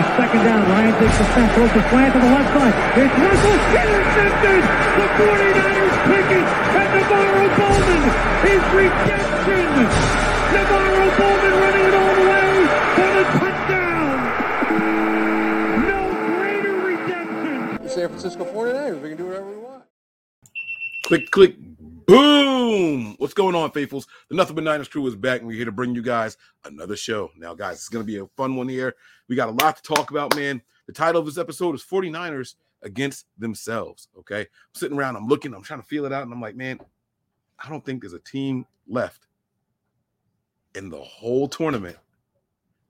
It is second down. Ryan takes the snap, throws the slant to the left side. It's Russell intercepted. The 49ers pick it, and NaVorro Bowman is redemption. NaVorro Bowman running it all the way for the touchdown. No greater redemption. San Francisco 49ers. We can do whatever we want. Click, click, boom. What's going on, faithfuls? The Nothing But Niners crew is back, and we're here to bring you guys another show. Now, guys, it's going to be a fun one here. We got a lot to talk about, man. The title of this episode is 49ers against themselves. Okay. I'm sitting around, I'm looking, I'm trying to feel it out, and I'm like, man, I don't think there's a team left in the whole tournament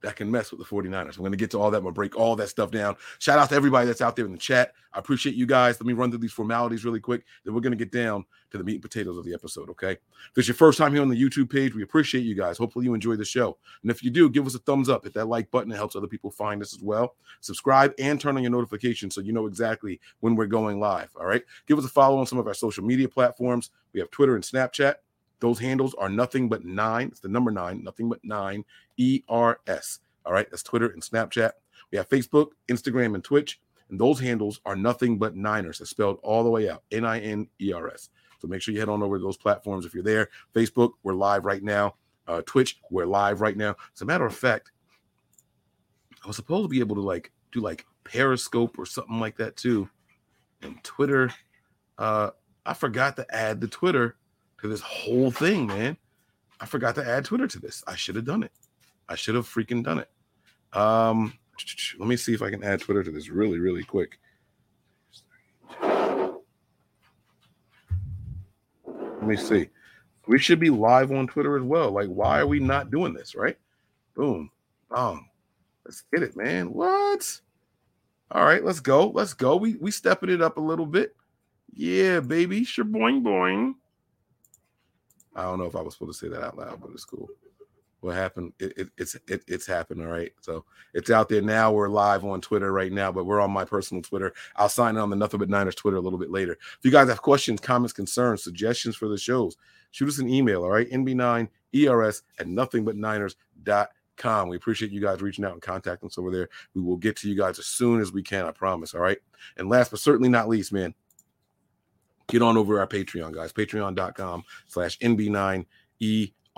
that can mess with the 49ers. We're going to get to all that. I'm going to break all that stuff down. Shout out to everybody that's out there in the chat. I appreciate you guys. Let me run through these formalities really quick. Then we're going to get down to the meat and potatoes of the episode, okay? If it's your first time here on the YouTube page, we appreciate you guys. Hopefully you enjoy the show. And if you do, give us a thumbs up. Hit that like button. It helps other people find us as well. Subscribe and turn on your notifications so you know exactly when we're going live, all right? Give us a follow on some of our social media platforms. We have Twitter and Snapchat. Those handles are nothing but nine. It's the number nine, nothing but nine, ERS. All right, that's Twitter and Snapchat. We have Facebook, Instagram, and Twitch. And those handles are nothing but Niners. That's spelled all the way out N I N E R S. So make sure you head on over to those platforms if you're there. Facebook, we're live right now. Uh, Twitch, we're live right now. As a matter of fact, I was supposed to be able to like do like Periscope or something like that too. And Twitter, uh, I forgot to add the Twitter to this whole thing, man. I forgot to add Twitter to this. I should have done it. I should have freaking done it. Um, let me see if I can add Twitter to this really, really quick. Let me see. We should be live on Twitter as well. Like, why are we not doing this? Right? Boom. Boom. Let's get it, man. What? All right, let's go. Let's go. We we stepping it up a little bit. Yeah, baby. Sure boing boing. I don't know if I was supposed to say that out loud, but it's cool. What happened it, it, it's it, it's happened all right? So it's out there now. We're live on twitter right now but we're on my personal twitter. I'll sign on the nothing but niners twitter a little bit later. If you guys have questions comments concerns suggestions for the shows shoot us an email all right? Nb9 ers at nothing but niners.com we appreciate you guys reaching out and contacting us over there. We will get to you guys as soon as we can i promise all right? And last but certainly not least man get on over to our patreon guys patreon.com slash nb9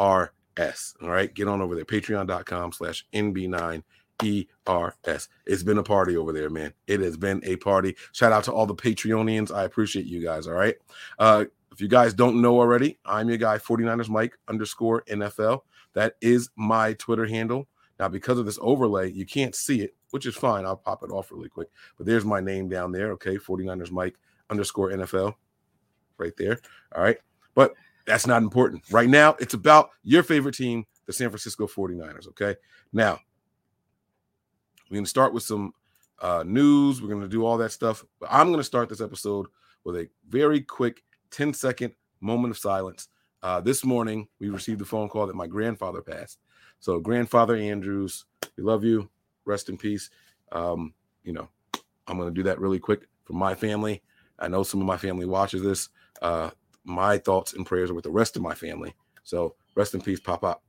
er S. All right. Get on over there. Patreon.com slash NB9 ERS. It's been a party over there, man. It has been a party. Shout out to all the Patreonians. I appreciate you guys. All right. Uh, if you guys don't know already, I'm your guy, 49ers Mike underscore NFL. That is my Twitter handle. Now, because of this overlay, you can't see it, which is fine. I'll pop it off really quick. But there's my name down there. Okay. 49ers Mike underscore NFL right there. All right. But that's not important. Right now, it's about your favorite team, the San Francisco 49ers. Okay. Now, we're going to start with some uh, news. We're going to do all that stuff. But I'm going to start this episode with a very quick 10 second moment of silence. Uh, this morning, we received a phone call that my grandfather passed. So, grandfather Andrews, we love you. Rest in peace. Um, you know, I'm going to do that really quick for my family. I know some of my family watches this. Uh, my thoughts and prayers are with the rest of my family. So rest in peace, Pop Up.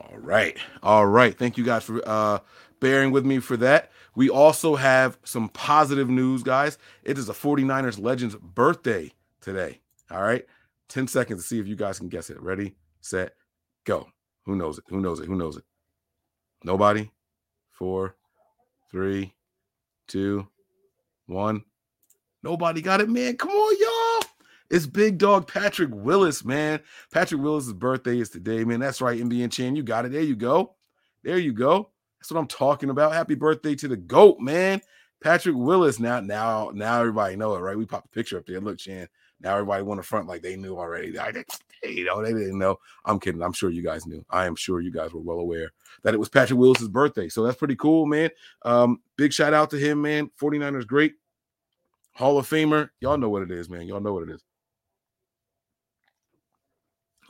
All right. All right. Thank you guys for uh bearing with me for that. We also have some positive news, guys. It is a 49ers Legends birthday today. All right. 10 seconds to see if you guys can guess it. Ready, set, go. Who knows it? Who knows it? Who knows it? Nobody? Four, three, two, one. Nobody got it, man. Come on, y'all. It's big dog Patrick Willis, man. Patrick Willis's birthday is today, man. That's right, NBA Chan. You got it. There you go. There you go. That's what I'm talking about. Happy birthday to the GOAT, man. Patrick Willis. Now, now, now everybody know it, right? We popped a picture up there. Look, Chan. Now everybody want to front like they knew already. They, you know, they didn't know. I'm kidding. I'm sure you guys knew. I am sure you guys were well aware that it was Patrick Willis's birthday. So that's pretty cool, man. Um, big shout out to him, man. 49ers great. Hall of Famer. Y'all know what it is, man. Y'all know what it is.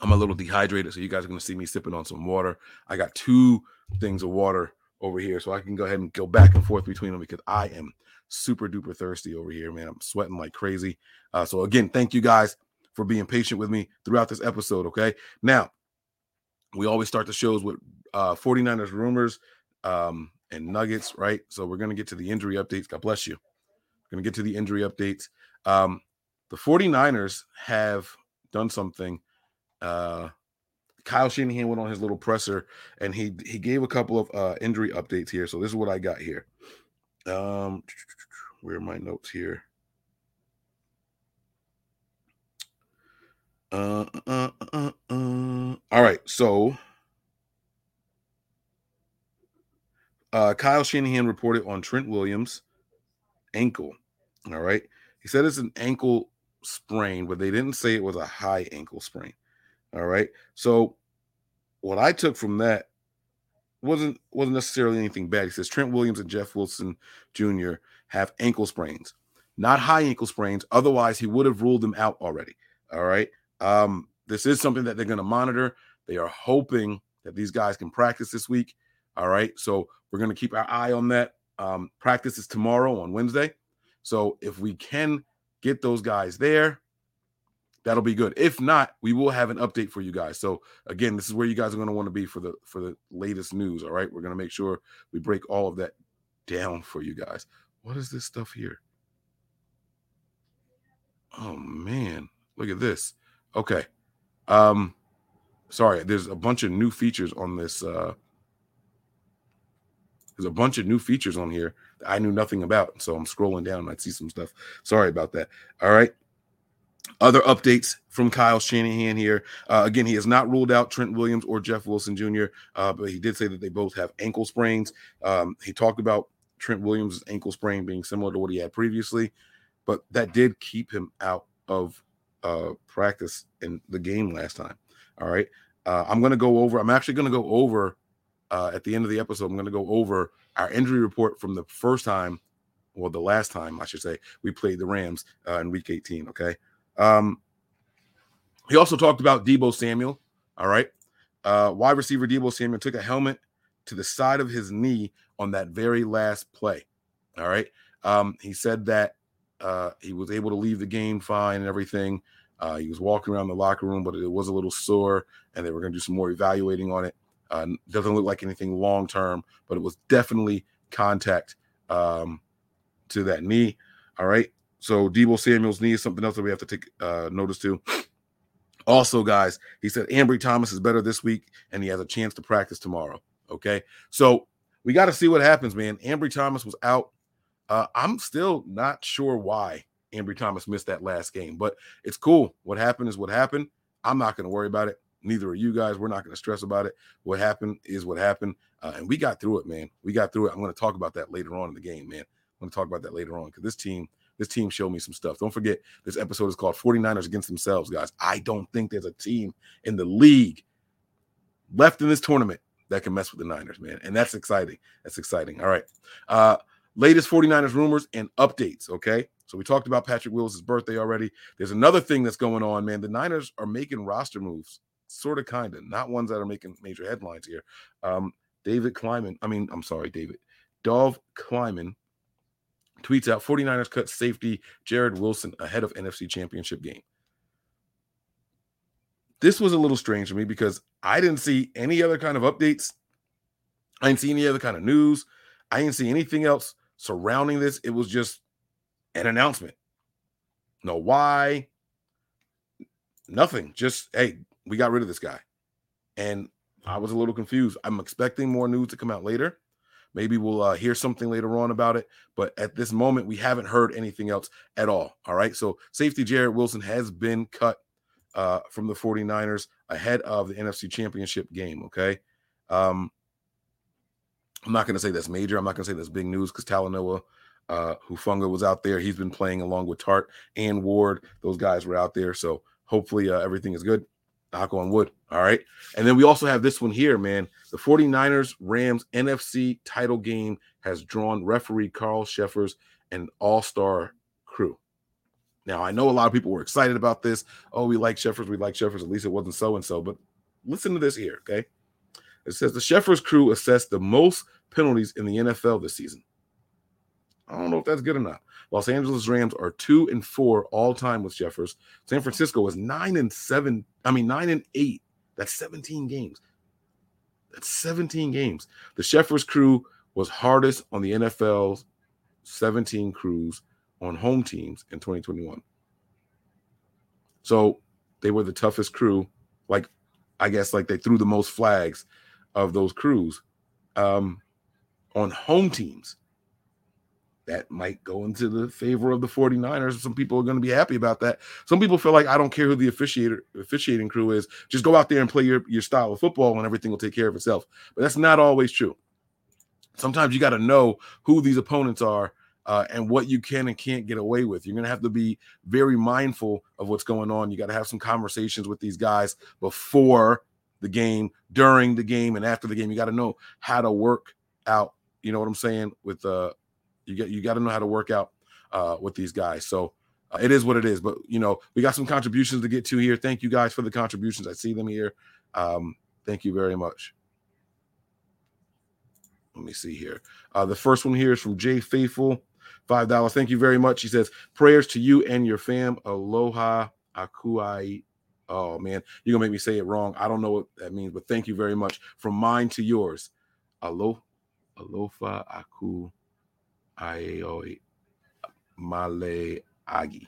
I'm a little dehydrated, so you guys are going to see me sipping on some water. I got two things of water over here, so I can go ahead and go back and forth between them because I am super duper thirsty over here, man. I'm sweating like crazy. Uh, so again, thank you guys for being patient with me throughout this episode. Okay, now we always start the shows with uh, 49ers rumors um, and nuggets, right? So we're gonna get to the injury updates. God bless you. We're gonna get to the injury updates. Um, the 49ers have done something. Uh, Kyle Shanahan went on his little presser and he he gave a couple of uh, injury updates here. So this is what I got here. Um, where are my notes here? Uh, uh, uh, uh. All right, so uh, Kyle Shanahan reported on Trent Williams' ankle. All right, he said it's an ankle sprain, but they didn't say it was a high ankle sprain. All right, so what I took from that wasn't wasn't necessarily anything bad. He says Trent Williams and Jeff Wilson Jr. have ankle sprains, not high ankle sprains. Otherwise, he would have ruled them out already. All right. Um, this is something that they're going to monitor. They are hoping that these guys can practice this week. All right. So we're going to keep our eye on that. Um, practice is tomorrow on Wednesday. So if we can get those guys there, that'll be good. If not, we will have an update for you guys. So again, this is where you guys are going to want to be for the for the latest news. All right, we're going to make sure we break all of that down for you guys. What is this stuff here? Oh man, look at this. Okay, um, sorry. There's a bunch of new features on this. Uh, there's a bunch of new features on here that I knew nothing about. So I'm scrolling down I see some stuff. Sorry about that. All right. Other updates from Kyle Shanahan here. Uh, again, he has not ruled out Trent Williams or Jeff Wilson Jr., uh, but he did say that they both have ankle sprains. Um, he talked about Trent Williams' ankle sprain being similar to what he had previously, but that did keep him out of uh, practice in the game last time. All right. Uh, I'm going to go over, I'm actually going to go over uh, at the end of the episode, I'm going to go over our injury report from the first time, well, the last time, I should say, we played the Rams uh, in week 18. Okay. Um, he also talked about Deebo Samuel. All right. Uh, wide receiver Deebo Samuel took a helmet to the side of his knee on that very last play. All right. Um, he said that uh, he was able to leave the game fine and everything. Uh, he was walking around the locker room, but it was a little sore, and they were going to do some more evaluating on it. Uh, doesn't look like anything long term, but it was definitely contact um, to that knee. All right. So Deebo Samuel's knee is something else that we have to take uh, notice to. Also, guys, he said Ambry Thomas is better this week, and he has a chance to practice tomorrow. Okay, so we got to see what happens, man. Ambry Thomas was out. Uh, I'm still not sure why Ambry Thomas missed that last game, but it's cool. What happened is what happened. I'm not going to worry about it. Neither are you guys. We're not going to stress about it. What happened is what happened, uh, and we got through it, man. We got through it. I'm going to talk about that later on in the game, man. I'm going to talk about that later on because this team this team showed me some stuff. Don't forget, this episode is called 49ers against themselves, guys. I don't think there's a team in the league left in this tournament that can mess with the Niners, man. And that's exciting. That's exciting. All right. Uh, latest 49ers rumors and updates. Okay. So we talked about Patrick Willis' birthday already. There's another thing that's going on, man. The Niners are making roster moves, sort of, kind of, not ones that are making major headlines here. Um, David Kleiman, I mean, I'm sorry, David. Dov Kleiman tweets out 49ers cut safety Jared Wilson ahead of NFC championship game. This was a little strange for me because I didn't see any other kind of updates. I didn't see any other kind of news. I didn't see anything else surrounding this. It was just an announcement. No why, nothing. Just hey, we got rid of this guy. And I was a little confused. I'm expecting more news to come out later. Maybe we'll uh, hear something later on about it. But at this moment, we haven't heard anything else at all. All right. So safety Jared Wilson has been cut uh, from the 49ers ahead of the NFC Championship game. Okay. Um, I'm not going to say that's major. I'm not going to say that's big news because Talanoa uh, Hufanga was out there. He's been playing along with Tartt and Ward. Those guys were out there. So hopefully uh, everything is good. Knock on wood. All right. And then we also have this one here, man. The 49ers Rams NFC title game has drawn referee Carl Cheffers and all star crew. Now, I know a lot of people were excited about this. Oh, we like Cheffers. We like Cheffers. At least it wasn't so and so. But listen to this here, okay? It says the Cheffers crew assessed the most penalties in the NFL this season. I don't know if that's good or not. Los Angeles Rams are two and four all time with Cheffers. San Francisco is nine and seven. I mean, nine and eight. That's 17 games. That's 17 games. The Cheffers crew was hardest on the NFL's 17 crews on home teams in 2021. So they were the toughest crew. Like, I guess, like they threw the most flags of those crews um, on home teams that might go into the favor of the 49ers. Some people are going to be happy about that. Some people feel like I don't care who the officiator officiating crew is. Just go out there and play your, your style of football and everything will take care of itself. But that's not always true. Sometimes you got to know who these opponents are uh, and what you can and can't get away with. You're going to have to be very mindful of what's going on. You got to have some conversations with these guys before the game, during the game, and after the game. You got to know how to work out. You know what I'm saying? With uh, you get you got to know how to work out uh, with these guys. So uh, it is what it is. But you know, we got some contributions to get to here. Thank you guys for the contributions. I see them here. Um, thank you very much. Let me see here. Uh, the first one here is from Jay Faithful, five dollars. Thank you very much. He says, "Prayers to you and your fam. Aloha akuai." Oh man, you're gonna make me say it wrong. I don't know what that means, but thank you very much. From mine to yours. Alo, alofa aku Aioi Male Agi.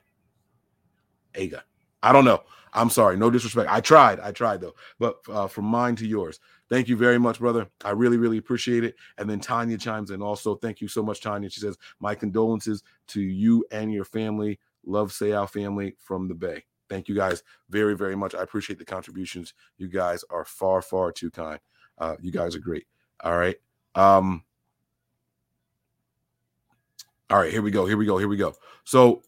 Aga. I don't know. I'm sorry. No disrespect. I tried. I tried though. But uh, from mine to yours. Thank you very much, brother. I really, really appreciate it. And then Tanya chimes in also. Thank you so much, Tanya. She says, My condolences to you and your family. Love Sayal family from the Bay. Thank you guys very, very much. I appreciate the contributions. You guys are far, far too kind. Uh, you guys are great. All right. Um, all right, here we go. Here we go. Here we go. So,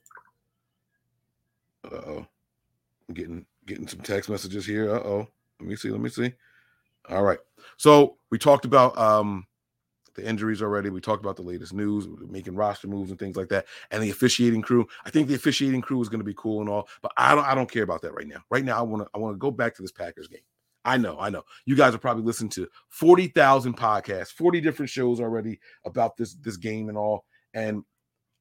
uh oh, getting getting some text messages here. Uh oh. Let me see. Let me see. All right. So we talked about um the injuries already. We talked about the latest news, making roster moves and things like that, and the officiating crew. I think the officiating crew is going to be cool and all, but I don't. I don't care about that right now. Right now, I want to. I want to go back to this Packers game. I know, I know. You guys are probably listening to forty thousand podcasts, forty different shows already about this this game and all. And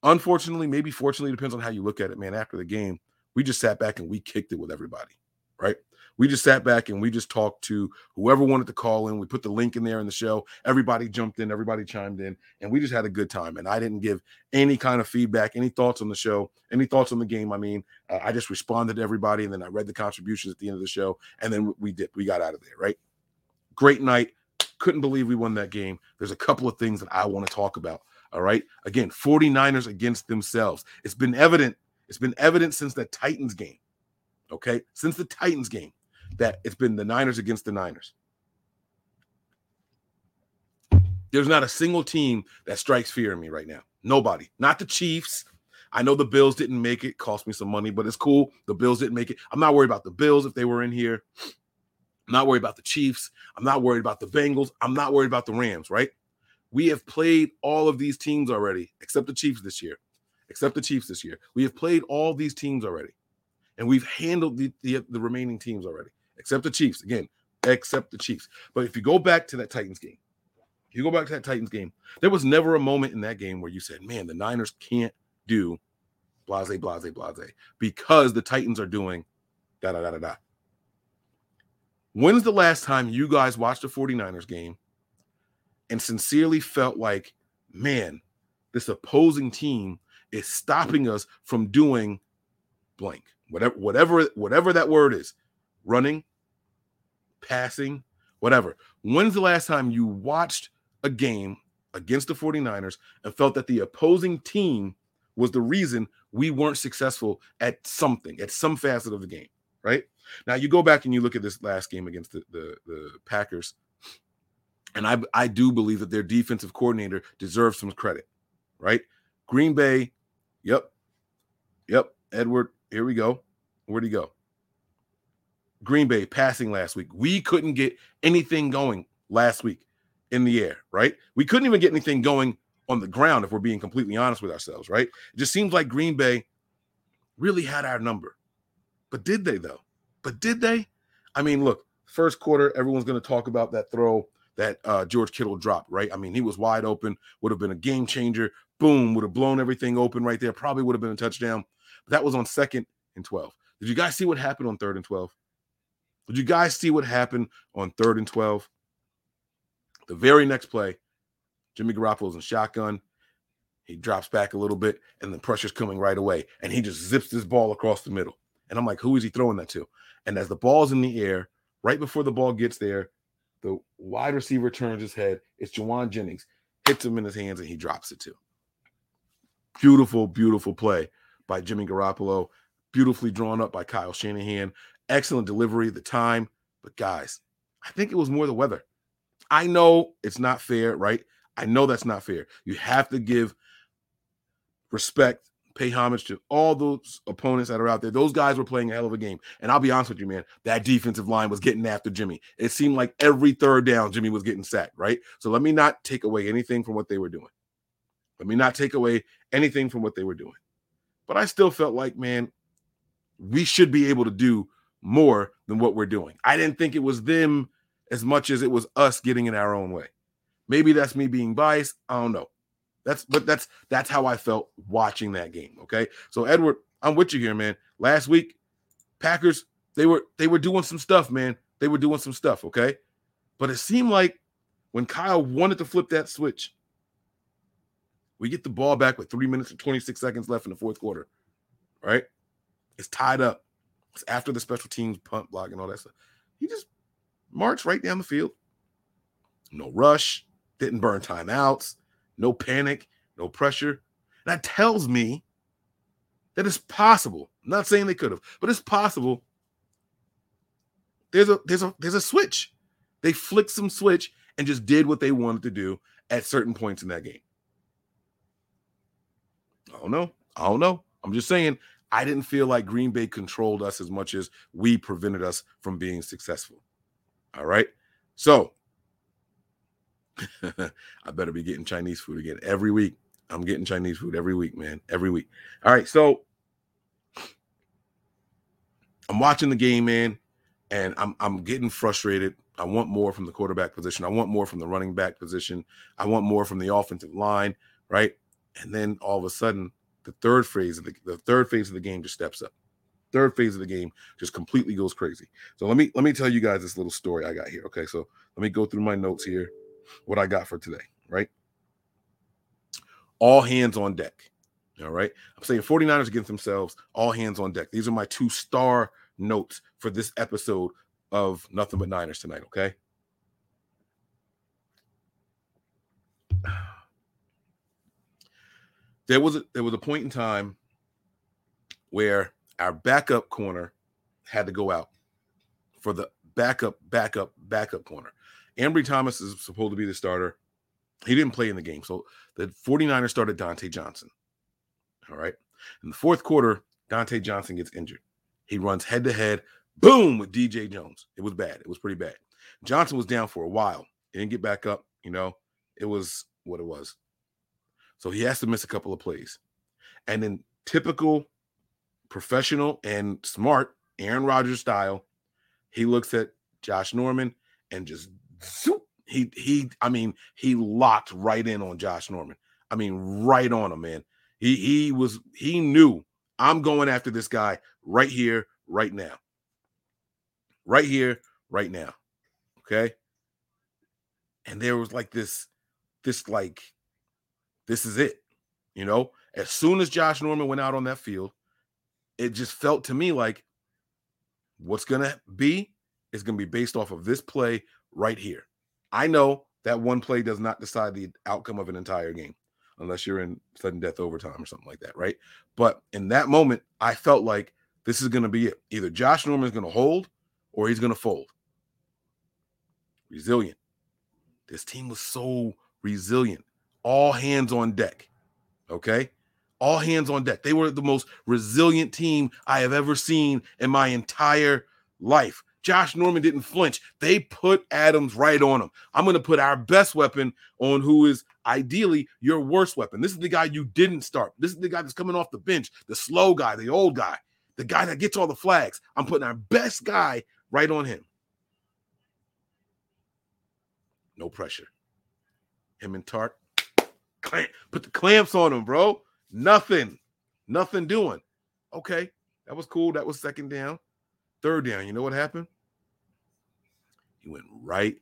unfortunately, maybe fortunately, depends on how you look at it, man. After the game, we just sat back and we kicked it with everybody, right? We just sat back and we just talked to whoever wanted to call in. We put the link in there in the show. Everybody jumped in, everybody chimed in, and we just had a good time. And I didn't give any kind of feedback, any thoughts on the show, any thoughts on the game. I mean, uh, I just responded to everybody, and then I read the contributions at the end of the show, and then we did. We got out of there, right? Great night. Couldn't believe we won that game. There's a couple of things that I want to talk about. All right. Again, 49ers against themselves. It's been evident. It's been evident since the Titans game. Okay. Since the Titans game that it's been the Niners against the Niners. There's not a single team that strikes fear in me right now. Nobody. Not the Chiefs. I know the Bills didn't make it, cost me some money, but it's cool. The Bills didn't make it. I'm not worried about the Bills if they were in here. I'm not worried about the Chiefs. I'm not worried about the Bengals. I'm not worried about the Rams, right? We have played all of these teams already, except the Chiefs this year. Except the Chiefs this year. We have played all these teams already. And we've handled the, the, the remaining teams already, except the Chiefs. Again, except the Chiefs. But if you go back to that Titans game, you go back to that Titans game, there was never a moment in that game where you said, man, the Niners can't do blase, blase, blase, because the Titans are doing da da da da da. When's the last time you guys watched a 49ers game and sincerely felt like, man, this opposing team is stopping us from doing blank, whatever, whatever, whatever that word is, running, passing, whatever. When's the last time you watched a game against the 49ers and felt that the opposing team was the reason we weren't successful at something, at some facet of the game, right? Now you go back and you look at this last game against the, the, the Packers, and I, I do believe that their defensive coordinator deserves some credit, right? Green Bay, yep, yep, Edward, here we go. Where'd he go? Green Bay passing last week. We couldn't get anything going last week in the air, right? We couldn't even get anything going on the ground if we're being completely honest with ourselves, right? It just seems like Green Bay really had our number. But did they though? But did they? I mean, look, first quarter, everyone's going to talk about that throw that uh, George Kittle dropped, right? I mean, he was wide open, would have been a game changer. Boom, would have blown everything open right there. Probably would have been a touchdown. But that was on second and 12. Did you guys see what happened on third and 12? Did you guys see what happened on third and 12? The very next play, Jimmy Garoppolo's in shotgun. He drops back a little bit, and the pressure's coming right away. And he just zips this ball across the middle. And I'm like, who is he throwing that to? And as the ball's in the air, right before the ball gets there, the wide receiver turns his head. It's Jauan Jennings, hits him in his hands, and he drops it too. Beautiful, beautiful play by Jimmy Garoppolo. Beautifully drawn up by Kyle Shanahan. Excellent delivery, the time. But guys, I think it was more the weather. I know it's not fair, right? I know that's not fair. You have to give respect, pay homage to all those opponents that are out there. Those guys were playing a hell of a game. And I'll be honest with you, man, that defensive line was getting after Jimmy. It seemed like every third down, Jimmy was getting sacked, right? So let me not take away anything from what they were doing. Let me not take away anything from what they were doing. But I still felt like, man, we should be able to do more than what we're doing. I didn't think it was them as much as it was us getting in our own way. Maybe that's me being biased. I don't know. That's but that's that's how I felt watching that game. Okay. So Edward, I'm with you here, man. Last week, Packers, they were they were doing some stuff, man. They were doing some stuff, okay? But it seemed like when Kyle wanted to flip that switch, we get the ball back with three minutes and 26 seconds left in the fourth quarter. Right? It's tied up. After the special teams punt block and all that stuff. He just marched right down the field. No rush, didn't burn timeouts, no panic, no pressure. That tells me that it's possible. I'm not saying they could have, but it's possible. There's a there's a there's a switch. They flicked some switch and just did what they wanted to do at certain points in that game. I don't know. I don't know. I'm just saying I didn't feel like Green Bay controlled us as much as we prevented us from being successful. All right. So I better be getting Chinese food again every week. I'm getting Chinese food every week, man. Every week. All right. So I'm watching the game, man, and I'm I'm getting frustrated. I want more from the quarterback position. I want more from the running back position. I want more from the offensive line, right? And then all of a sudden, the third phase of the, the third phase of the game just steps up. Third phase of the game just completely goes crazy. So let me let me tell you guys this little story I got here. Okay, so let me go through my notes here, what I got for today, right? All hands on deck. All right. I'm saying 49ers against themselves, all hands on deck. These are my two star notes for this episode of Nothing But Niners tonight. Okay. There was a, there was a point in time where our backup corner had to go out for the backup, backup, backup corner. Ambry Thomas is supposed to be the starter. He didn't play in the game. So the 49ers started Dontae Johnson. All right. In the fourth quarter, Dontae Johnson gets injured. He runs head to head, boom, with DJ Jones. It was bad. It was pretty bad. Johnson was down for a while. He didn't get back up. You know, it was what it was. So he has to miss a couple of plays. And in typical professional and smart Aaron Rodgers style, he looks at Josh Norman and just zoop, he he I mean he locked right in on Josh Norman. I mean right on him, man. He he was he knew I'm going after this guy right here, right now. Right here, right now. Okay. And there was like this, this like, this is it. You know, as soon as Josh Norman went out on that field, it just felt to me like what's going to be is going to be based off of this play right here. I know that one play does not decide the outcome of an entire game unless you're in sudden death overtime or something like that, right? But in that moment, I felt like this is going to be it. Either Josh Norman is going to hold or he's going to fold. Resilient. This team was so resilient. All hands on deck. Okay? All hands on deck. They were the most resilient team I have ever seen in my entire life. Josh Norman didn't flinch. They put Adams right on him. I'm going to put our best weapon on who is ideally your worst weapon. This is the guy you didn't start. This is the guy that's coming off the bench, the slow guy, the old guy, the guy that gets all the flags. I'm putting our best guy right on him. No pressure. Him and Tartt, put the clamps on him, bro. Nothing, nothing doing. Okay, that was cool. That was second down. Third down, you know what happened? He went right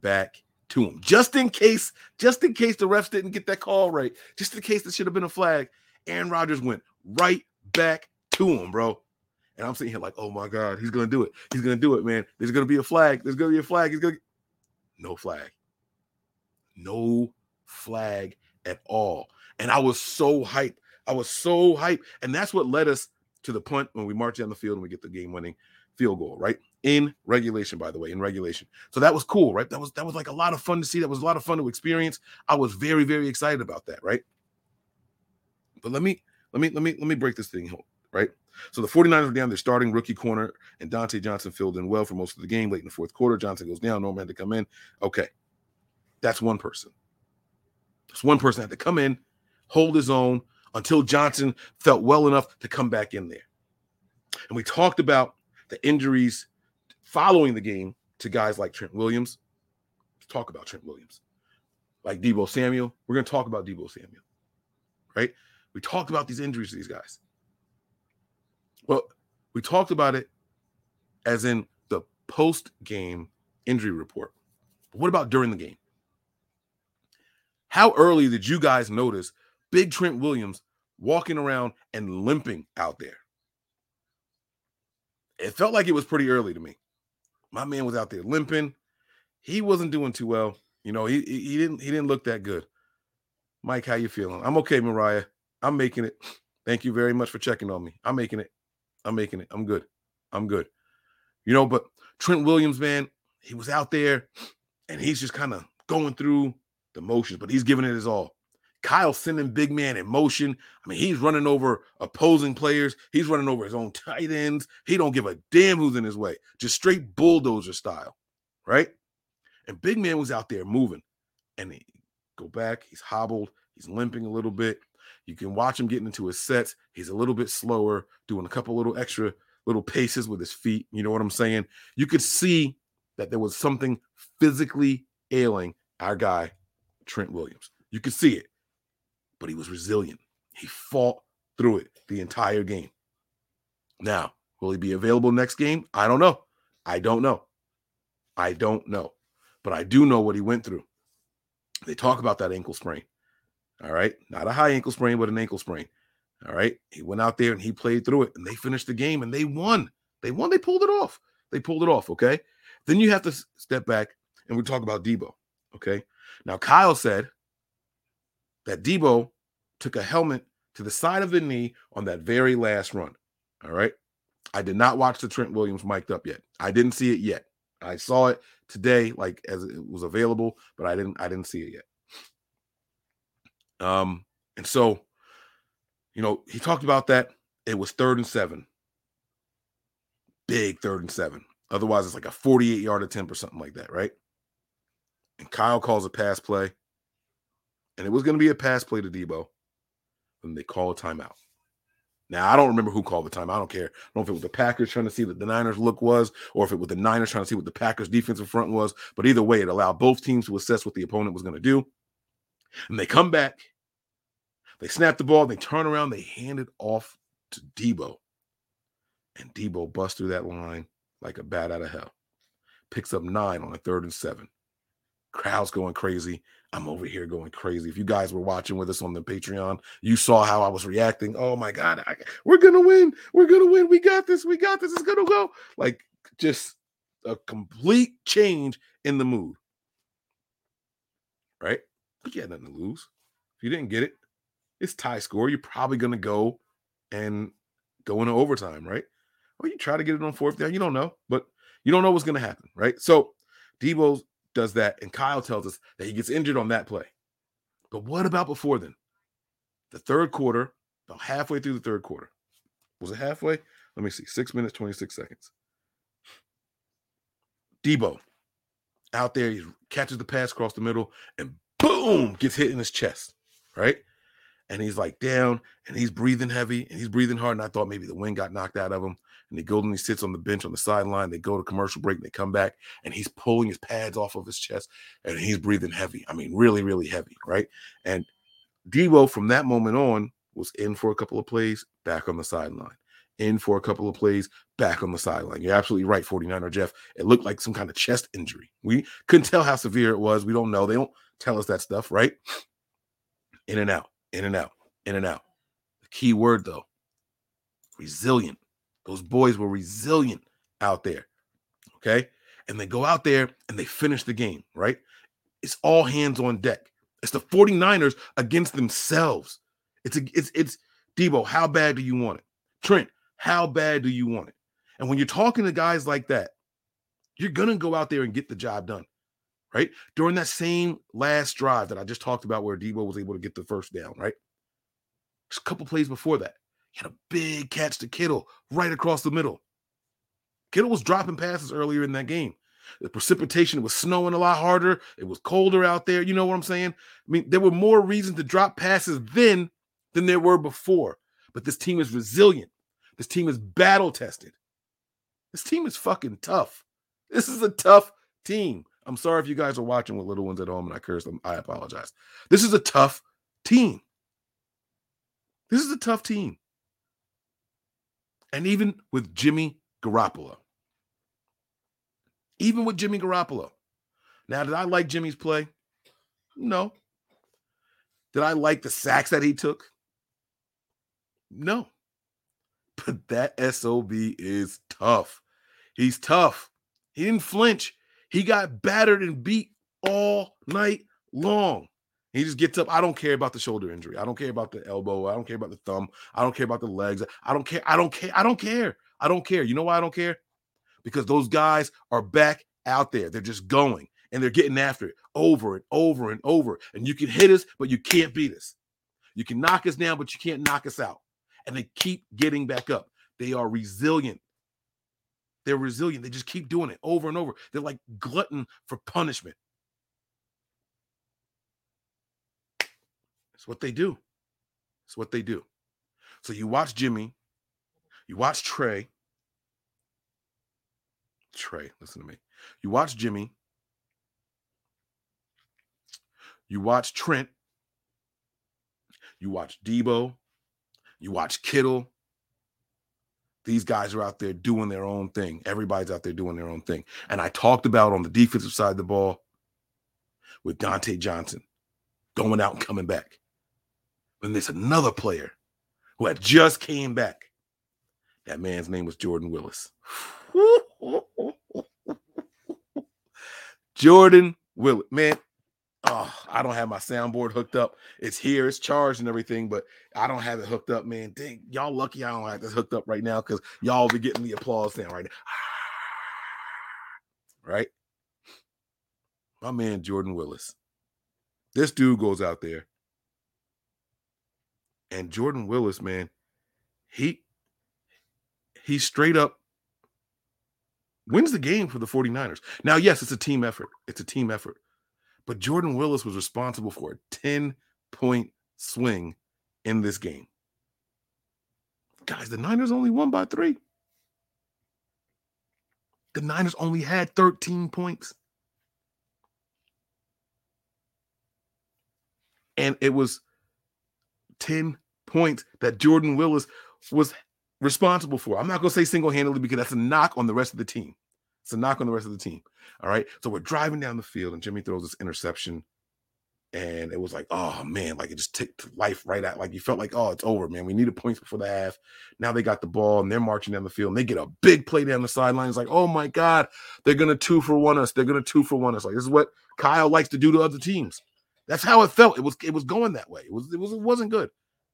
back to him. Just in case, just in case the refs didn't get that call right, just in case there should have been a flag, Aaron Rodgers went right back to him, bro. And I'm sitting here like, oh my God, he's gonna do it. He's gonna do it, man. There's gonna be a flag. There's gonna be a flag. He's gonna no flag. No flag at all. And I was so hyped. I was so hyped. And that's what led us to the punt when we march down the field and we get the game winning field goal, right? In regulation, by the way, in regulation. So that was cool, right? That was that was like a lot of fun to see. That was a lot of fun to experience. I was very, very excited about that, right? But let me let me let me let me break this thing home, right? So the 49ers are down. They're starting rookie corner, and Dontae Johnson filled in well for most of the game. Late in the fourth quarter, Johnson goes down. Norman had to come in. Okay, that's one person. That's one person had to come in, hold his own until Johnson felt well enough to come back in there. And we talked about the injuries following the game to guys like Trent Williams. Let's talk about Trent Williams. Like Deebo Samuel. We're going to talk about Deebo Samuel. Right? We talked about these injuries to these guys. Well, we talked about it as in the post game injury report. But what about during the game? How early did you guys notice Big Trent Williams walking around and limping out there? It felt like it was pretty early to me. My man was out there limping. He wasn't doing too well. You know, he he didn't he didn't look that good. Mike, how you feeling? I'm okay, Mariah. I'm making it. Thank you very much for checking on me. I'm making it. I'm making it. I'm good. I'm good. You know, but Trent Williams, man, he was out there and he's just kind of going through the motions, but he's giving it his all. Kyle sending big man in motion. I mean, he's running over opposing players. He's running over his own tight ends. He don't give a damn who's in his way. Just straight bulldozer style, right? And big man was out there moving, and he go back. He's hobbled. He's limping a little bit. You can watch him getting into his sets. He's a little bit slower, doing a couple little extra little paces with his feet. You know what I'm saying? You could see that there was something physically ailing our guy, Trent Williams. You could see it but he was resilient. He fought through it the entire game. Now, will he be available next game? I don't know. I don't know. I don't know. But I do know what he went through. They talk about that ankle sprain. All right. Not a high ankle sprain, but an ankle sprain. All right. He went out there and he played through it and they finished the game and they won. They won. They pulled it off. They pulled it off. Okay. Then you have to step back and we talk about Deebo. Okay. Now, Kyle said that Deebo took a helmet to the side of the knee on that very last run. All right. I did not watch the Trent Williams mic'd up yet. I didn't see it yet. I saw it today, like as it was available, but I didn't I didn't see it yet. Um, and so, you know, he talked about that. It was third and seven. Big third and seven. Otherwise, it's like a 48 yard attempt or something like that, right? And Kyle calls a pass play and it was going to be a pass play to Deebo, and they call a timeout. Now I don't remember who called the time. I don't care. I don't know if it was the Packers trying to see what the Niners look was, or if it was the Niners trying to see what the Packers defensive front was. But either way, it allowed both teams to assess what the opponent was going to do. And they come back, they snap the ball, they turn around, they hand it off to Deebo, And Deebo busts through that line like a bat out of hell. picks up nine on a third and seven. Crowd's going crazy. I'm over here going crazy. If you guys were watching with us on the Patreon, you saw how I was reacting. Oh my God, I, we're going to win. We're going to win. We got this. We got this. It's going to go. Like just a complete change in the mood. Right? But you had nothing to lose. If you didn't get it, it's tie score. You're probably going to go and go into overtime, right? Or you try to get it on fourth down. You don't know, but you don't know what's going to happen, right? So Deebo does that, and Kyle tells us that he gets injured on that play. But what about before then? The third quarter, about halfway through the third quarter. Was it halfway? Let me see. Six minutes, 26 seconds. Deebo out there, he catches the pass across the middle and boom, gets hit in his chest, right? And he's like down and he's breathing heavy and he's breathing hard. And I thought maybe the wind got knocked out of him. And he goes and he sits on the bench on the sideline. They go to commercial break and they come back and he's pulling his pads off of his chest and he's breathing heavy. I mean, really, really heavy, right? And Deebo from that moment on was in for a couple of plays, back on the sideline in for a couple of plays, back on the sideline. You're absolutely right, 49er Jeff. It looked like some kind of chest injury. We couldn't tell how severe it was. We don't know. They don't tell us that stuff, right? In and out, in and out, in and out. The key word, though resilient. Those boys were resilient out there. Okay. And they go out there and they finish the game, right? It's all hands on deck. It's the 49ers against themselves. It's a, it's it's Deebo, how bad do you want it? Trent, how bad do you want it? And when you're talking to guys like that, you're to go out there and get the job done, right? During that same last drive that I just talked about where Deebo was able to get the first down, right? Just a couple plays before that, he had a big catch to Kittle right across the middle. Kittle was dropping passes earlier in that game. The precipitation was snowing a lot harder. It was colder out there. You know what I'm saying? I mean, there were more reasons to drop passes then than there were before. But this team is resilient. This team is battle tested. This team is fucking tough. This is a tough team. I'm sorry if you guys are watching with little ones at home and I curse them. I apologize. This is a tough team. This is a tough team. And even with Jimmy Garoppolo, even with Jimmy Garoppolo. Now, did I like Jimmy's play? No. Did I like the sacks that he took? No. But that SOB is tough. He's tough. He didn't flinch. He got battered and beat all night long. He just gets up. I don't care about the shoulder injury. I don't care about the elbow. I don't care about the thumb. I don't care about the legs. I don't care. I don't care. I don't care. I don't care. You know why I don't care? Because those guys are back out there. They're just going and they're getting after it over and over and over. And you can hit us, but you can't beat us. You can knock us down, but you can't knock us out and they keep getting back up. They are resilient. They're resilient. They just keep doing it over and over. They're like glutton for punishment. It's what they do. It's what they do. So you watch Jimmy, you watch Trey. Trey, listen to me. You watch Jimmy. You watch Trent. You watch Deebo, You watch Kittle. These guys are out there doing their own thing. Everybody's out there doing their own thing. And I talked about on the defensive side of the ball with Dontae Johnson going out and coming back. Then there's another player who had just came back. That man's name was Jordan Willis. Jordan Willis. Man, oh, I don't have my soundboard hooked up. It's here, it's charged and everything, but I don't have it hooked up, man. Dang, y'all lucky I don't have this hooked up right now because y'all be getting the applause now right now. right? My man Jordan Willis. This dude goes out there. And Jordan Willis, man, he he straight up wins the game for the 49ers. Now, yes, it's a team effort. It's a team effort. But Jordan Willis was responsible for a 10 point swing in this game. Guys, the Niners only won by three. The Niners only had 13 points. And it was 10 points that Jordan Willis was responsible for. I'm not going to say single handedly because that's a knock on the rest of the team. It's a knock on the rest of the team. All right. So we're driving down the field, and Jimmy throws this interception. And it was like, oh man, like it just ticked life right out. Like you felt like, oh, it's over, man. We needed points before the half. Now they got the ball and they're marching down the field and they get a big play down the sideline. Like, oh my God, they're gonna two for one us. They're gonna two for one us. Like this is what Kyle likes to do to other teams. That's how it felt. It was it was going that way. It was it was it wasn't good,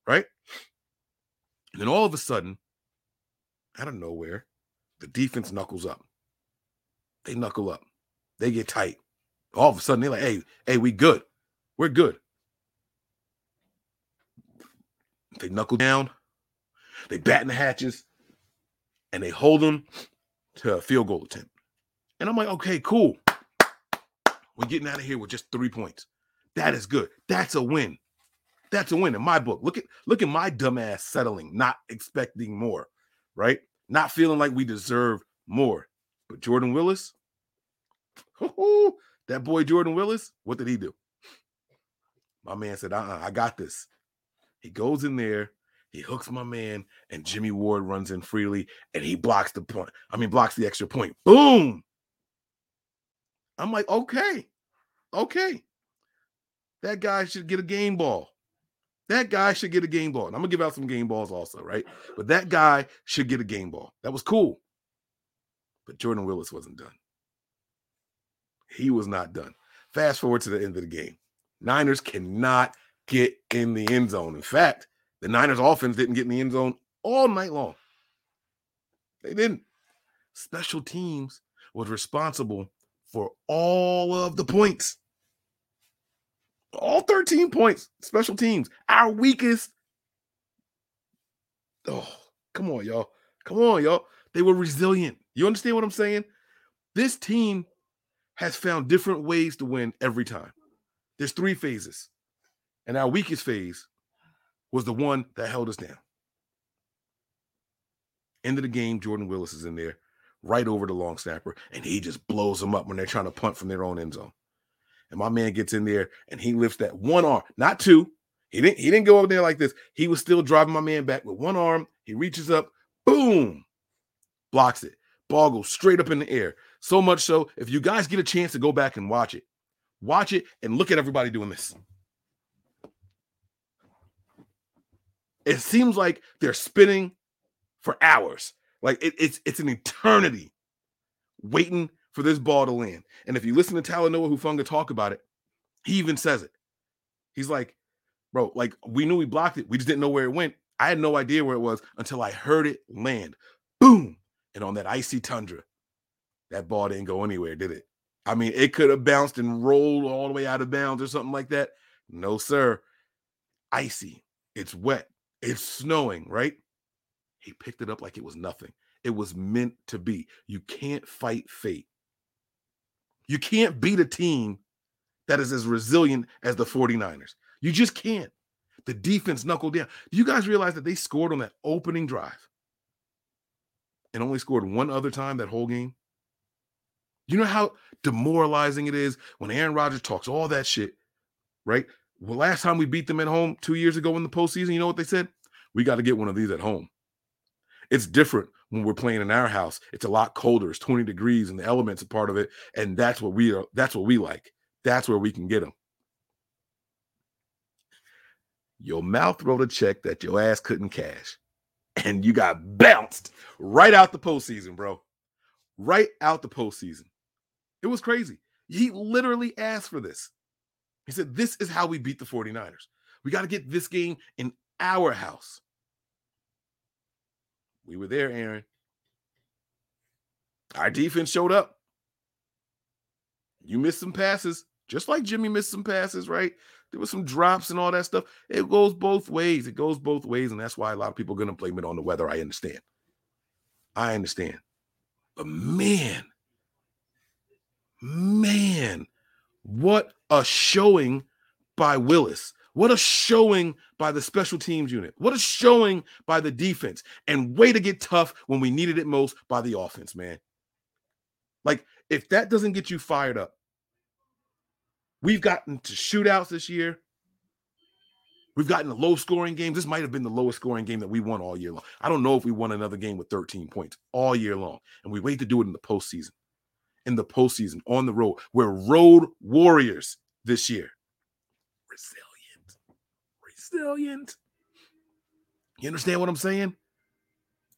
right? And then all of a sudden, out of nowhere, the defense knuckles up. They knuckle up. They get tight. All of a sudden, they're like, hey, hey, we good. We're good. They knuckle down, they batten the hatches, and they hold them to a field goal attempt. And I'm like, okay, cool. We're getting out of here with just three points. That is good. That's a win. That's a win in my book. Look at look at my dumbass settling, not expecting more, right? Not feeling like we deserve more. But Jordan Willis, that boy Jordan Willis, what did he do? My man said, uh-uh, I got this. He goes in there, he hooks my man, and Jimmy Ward runs in freely, and he blocks the point. I mean, blocks the extra point. Boom. I'm like, okay, okay. That guy should get a game ball. That guy should get a game ball. And I'm gonna give out some game balls also, right? But that guy should get a game ball. That was cool. But Jordan Willis wasn't done. He was not done. Fast forward to the end of the game. Niners cannot get in the end zone. In fact, the Niners offense didn't get in the end zone all night long. They didn't. Special teams was responsible for all of the points. All 13 points, special teams, our weakest. Oh, come on, y'all. Come on, y'all. They were resilient. You understand what I'm saying? This team has found different ways to win every time. There's three phases. And our weakest phase was the one that held us down. End of the game, Jordan Willis is in there, right over the long snapper, and he just blows them up when they're trying to punt from their own end zone. And my man gets in there and he lifts that one arm, not two. He didn't he didn't go over there like this. He was still driving my man back with one arm. He reaches up, boom, blocks it. Ball goes straight up in the air. So much so, if you guys get a chance to go back and watch it, watch it and look at everybody doing this. It seems like they're spinning for hours. Like it, it's it's an eternity waiting for this ball to land. And if you listen to Talanoa Hufanga talk about it, he even says it. He's like, bro, like we knew we blocked it. We just didn't know where it went. I had no idea where it was until I heard it land. Boom. And on that icy tundra, that ball didn't go anywhere, did it? I mean, it could have bounced and rolled all the way out of bounds or something like that. No, sir. Icy. It's wet. It's snowing, right? He picked it up like it was nothing. It was meant to be. You can't fight fate. You can't beat a team that is as resilient as the 49ers. You just can't. The defense knuckled down. Do you guys realize that they scored on that opening drive and only scored one other time that whole game? You know how demoralizing it is when Aaron Rodgers talks all that shit, right? Well, last time we beat them at home two years ago in the postseason, you know what they said? We got to get one of these at home. It's different when we're playing in our house. It's a lot colder. It's 20 degrees and the elements are part of it. And that's what we are. That's what we like. That's where we can get them. Your mouth wrote a check that your ass couldn't cash. And you got bounced right out the postseason, bro. Right out the postseason. It was crazy. He literally asked for this. He said, This is how we beat the 49ers. We got to get this game in our house. We were there, Aaron. Our defense showed up. You missed some passes, just like Jimmy missed some passes, right? There was some drops and all that stuff. It goes both ways. It goes both ways. And that's why a lot of people are going to blame it on the weather. I understand. I understand. But man, man, what a showing by Willis. What a showing by the special teams unit. What a showing by the defense. And way to get tough when we needed it most by the offense, man. Like, if that doesn't get you fired up, we've gotten to shootouts this year. We've gotten low scoring games. This might have been the lowest scoring game that we won all year long. I don't know if we won another game with 13 points all year long. And we wait to do it in the postseason. in the postseason on the road. We're road warriors this year. Resilient. Resilient. You understand what I'm saying?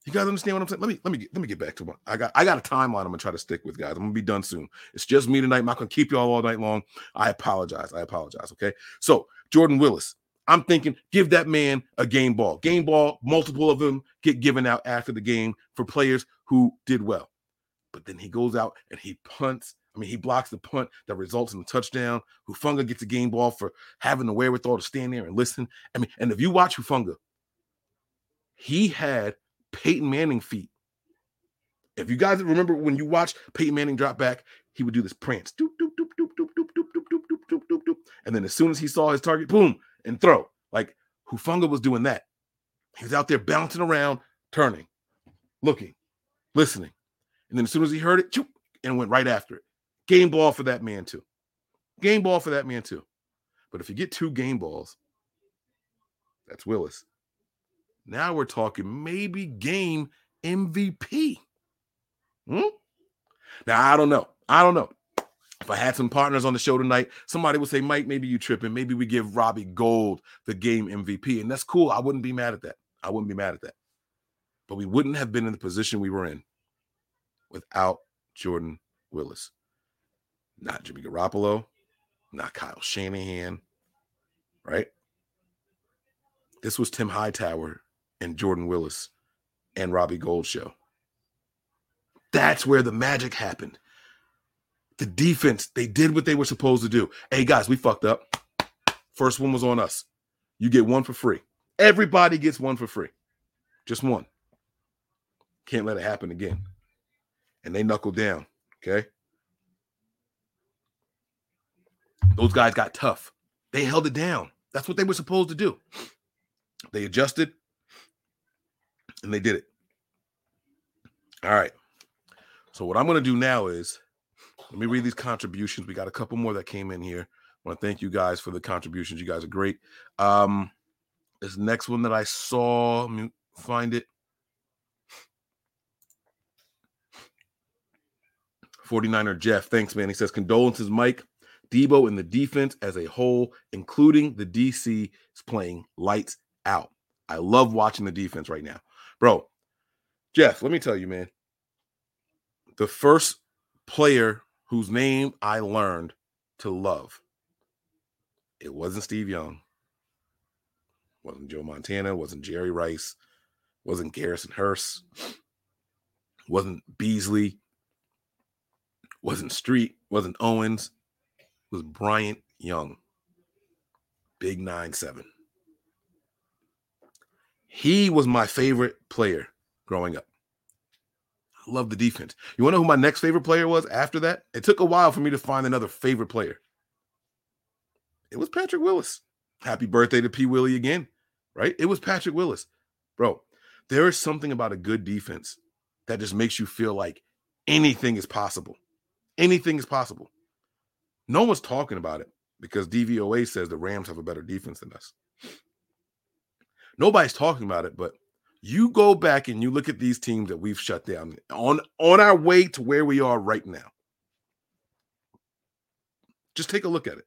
You guys understand what I'm saying? Let me let me get, let me get back to one. I got I got a timeline I'm gonna try to stick with, guys. I'm gonna be done soon. It's just me tonight. I'm not gonna keep you all all night long. I apologize. I apologize. Okay. So Jordan Willis, I'm thinking give that man a game ball. Game ball, multiple of them get given out after the game for players who did well. But then he goes out and he punts. I mean, he blocks the punt that results in a touchdown. Hufanga gets a game ball for having the wherewithal to stand there and listen. I mean, and if you watch Hufanga, he had Peyton Manning feet. If you guys remember when you watch Peyton Manning drop back, he would do this prance. Doop, doop, doop, doop, doop, doop, doop, doop, doop, doop, doop, doop, doop. And then as soon as he saw his target, boom, and throw. Like Hufanga was doing that. He was out there bouncing around, turning, looking, listening. And then as soon as he heard it, choop, and went right after it. Game ball for that man, too. Game ball for that man, too. But if you get two game balls, that's Willis. Now we're talking maybe game MVP. Hmm? Now, I don't know. I don't know. If I had some partners on the show tonight, somebody would say, Mike, maybe you tripping. Maybe we give Robbie Gould the game MVP. And that's cool. I wouldn't be mad at that. I wouldn't be mad at that. But we wouldn't have been in the position we were in without Jordan Willis. Not Jimmy Garoppolo, not Kyle Shanahan, right? This was Tim Hightower and Jordan Willis and Robbie Gould show. That's where the magic happened. The defense, they did what they were supposed to do. Hey, guys, we fucked up. First one was on us. You get one for free. Everybody gets one for free. Just one. Can't let it happen again. And they knuckled down. Okay. Those guys got tough. They held it down. That's what they were supposed to do. They adjusted and they did it. All right. So what I'm going to do now is let me read these contributions. We got a couple more that came in here. I want to thank you guys for the contributions. You guys are great. Um, this next one that I saw, let me find it. 49er Jeff, thanks, man. He says, condolences, Mike. Deebo and the defense as a whole, including the DC, is playing lights out. I love watching the defense right now. Bro, Jeff, let me tell you, man. The first player whose name I learned to love, it wasn't Steve Young, wasn't Joe Montana, wasn't Jerry Rice, wasn't Garrison Hearst, wasn't Beasley, wasn't Street, wasn't Owens, was Bryant Young. Big nine seven. He was my favorite player growing up. I love the defense. You want to know who my next favorite player was after that? It took a while for me to find another favorite player. It was Patrick Willis. Happy birthday to P. Willie again, right? It was Patrick Willis. Bro, there is something about a good defense that just makes you feel like anything is possible. Anything is possible. No one's talking about it because DVOA says the Rams have a better defense than us. Nobody's talking about it, but you go back and you look at these teams that we've shut down on on our way to where we are right now. Just take a look at it.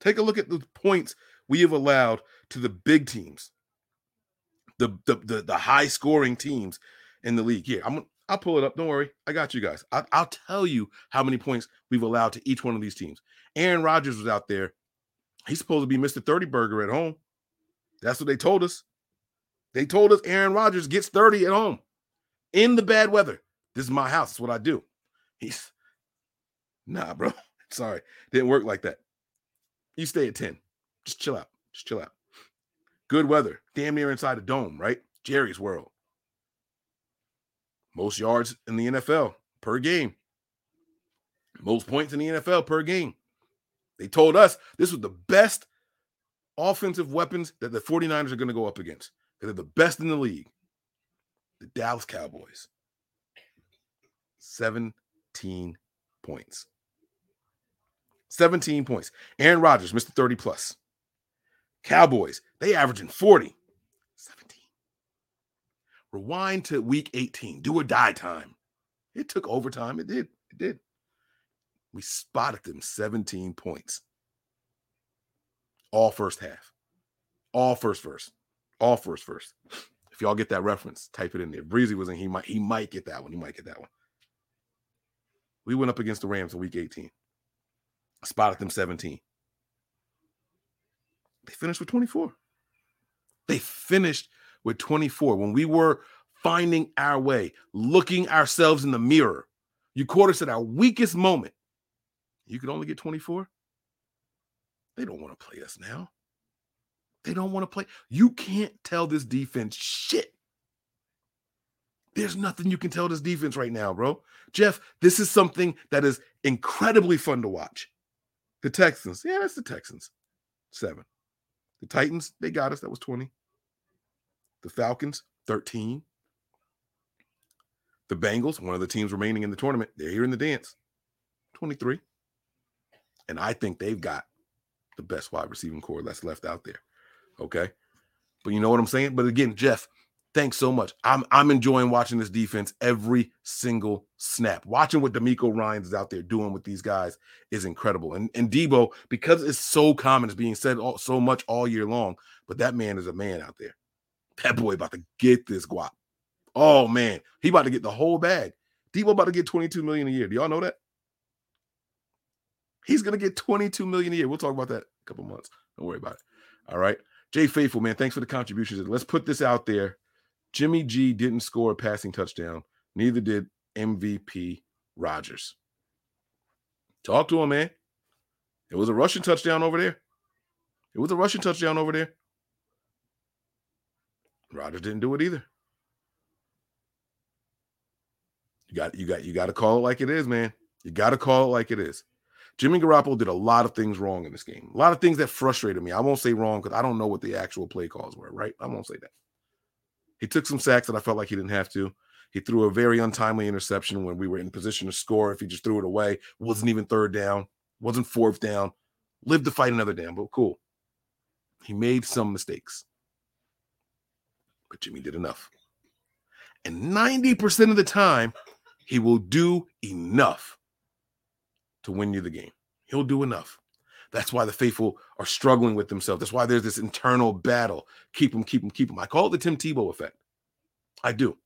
Take a look at the points we have allowed to the big teams, the the the, the high scoring teams in the league. Here, I'm I'll pull it up. Don't worry, I got you guys. I, I'll tell you how many points we've allowed to each one of these teams. Aaron Rodgers was out there. He's supposed to be Mr. 30 Burger at home. That's what they told us. They told us Aaron Rodgers gets 30 at home in the bad weather. This is my house. That's what I do. He's nah, bro. Sorry. Didn't work like that. You stay at 10. Just chill out. Just chill out. Good weather. Damn near inside a dome, right? Jerry's world. Most yards in the NFL per game. Most points in the NFL per game. They told us this was the best offensive weapons that the 49ers are going to go up against. They're the best in the league. The Dallas Cowboys. 17 points. 17 points. Aaron Rodgers, Mr. 30 plus. Cowboys, they averaging 40. 17. Rewind to week 18. Do or die time. It took overtime. It did. It did. We spotted them 17 points. All first half. All first verse. All first verse. If y'all get that reference, type it in there. Breezy was in, he might he might get that one. He might get that one. We went up against the Rams in week 18. Spotted them 17. They finished with 24. They finished with 24. When we were finding our way, looking ourselves in the mirror, you caught us at our weakest moment. You could only get 24. They don't want to play us now. They don't want to play. You can't tell this defense shit. There's nothing you can tell this defense right now, bro. Jeff, this is something that is incredibly fun to watch. The Texans, yeah, that's the Texans. Seven. The Titans, they got us. That was 20. The Falcons, 13. The Bengals, one of the teams remaining in the tournament, they're here in the dance. 23. And I think they've got the best wide receiving corps that's left out there. Okay. But you know what I'm saying? But again, Jeff, thanks so much. I'm I'm enjoying watching this defense every single snap. Watching what DeMeco Ryans is out there doing with these guys is incredible. And and Deebo, because it's so common, it's being said all, so much all year long. But that man is a man out there. That boy about to get this guap. Oh man, he about to get the whole bag. Deebo about to get 22 million a year. Do y'all know that? He's gonna get 22 million a year. We'll talk about that a couple months. Don't worry about it. All right. Jay Faithful, man, thanks for the contributions. Let's put this out there. Jimmy G didn't score a passing touchdown. Neither did MVP Rodgers. Talk to him, man. It was a rushing touchdown over there. It was a rushing touchdown over there. Rodgers didn't do it either. You got you got you got to call it like it is, man. You got to call it like it is. Jimmy Garoppolo did a lot of things wrong in this game. A lot of things that frustrated me. I won't say wrong because I don't know what the actual play calls were, right? I won't say that. He took some sacks that I felt like he didn't have to. He threw a very untimely interception when we were in position to score. If he just threw it away, wasn't even third down, wasn't fourth down. Lived to fight another down, but cool. He made some mistakes. But Jimmy did enough. And 90% of the time, he will do enough to win you the game. He'll do enough. That's why the faithful are struggling with themselves. That's why there's this internal battle. Keep them, keep them, keep them. I call it the Tim Tebow effect. I do.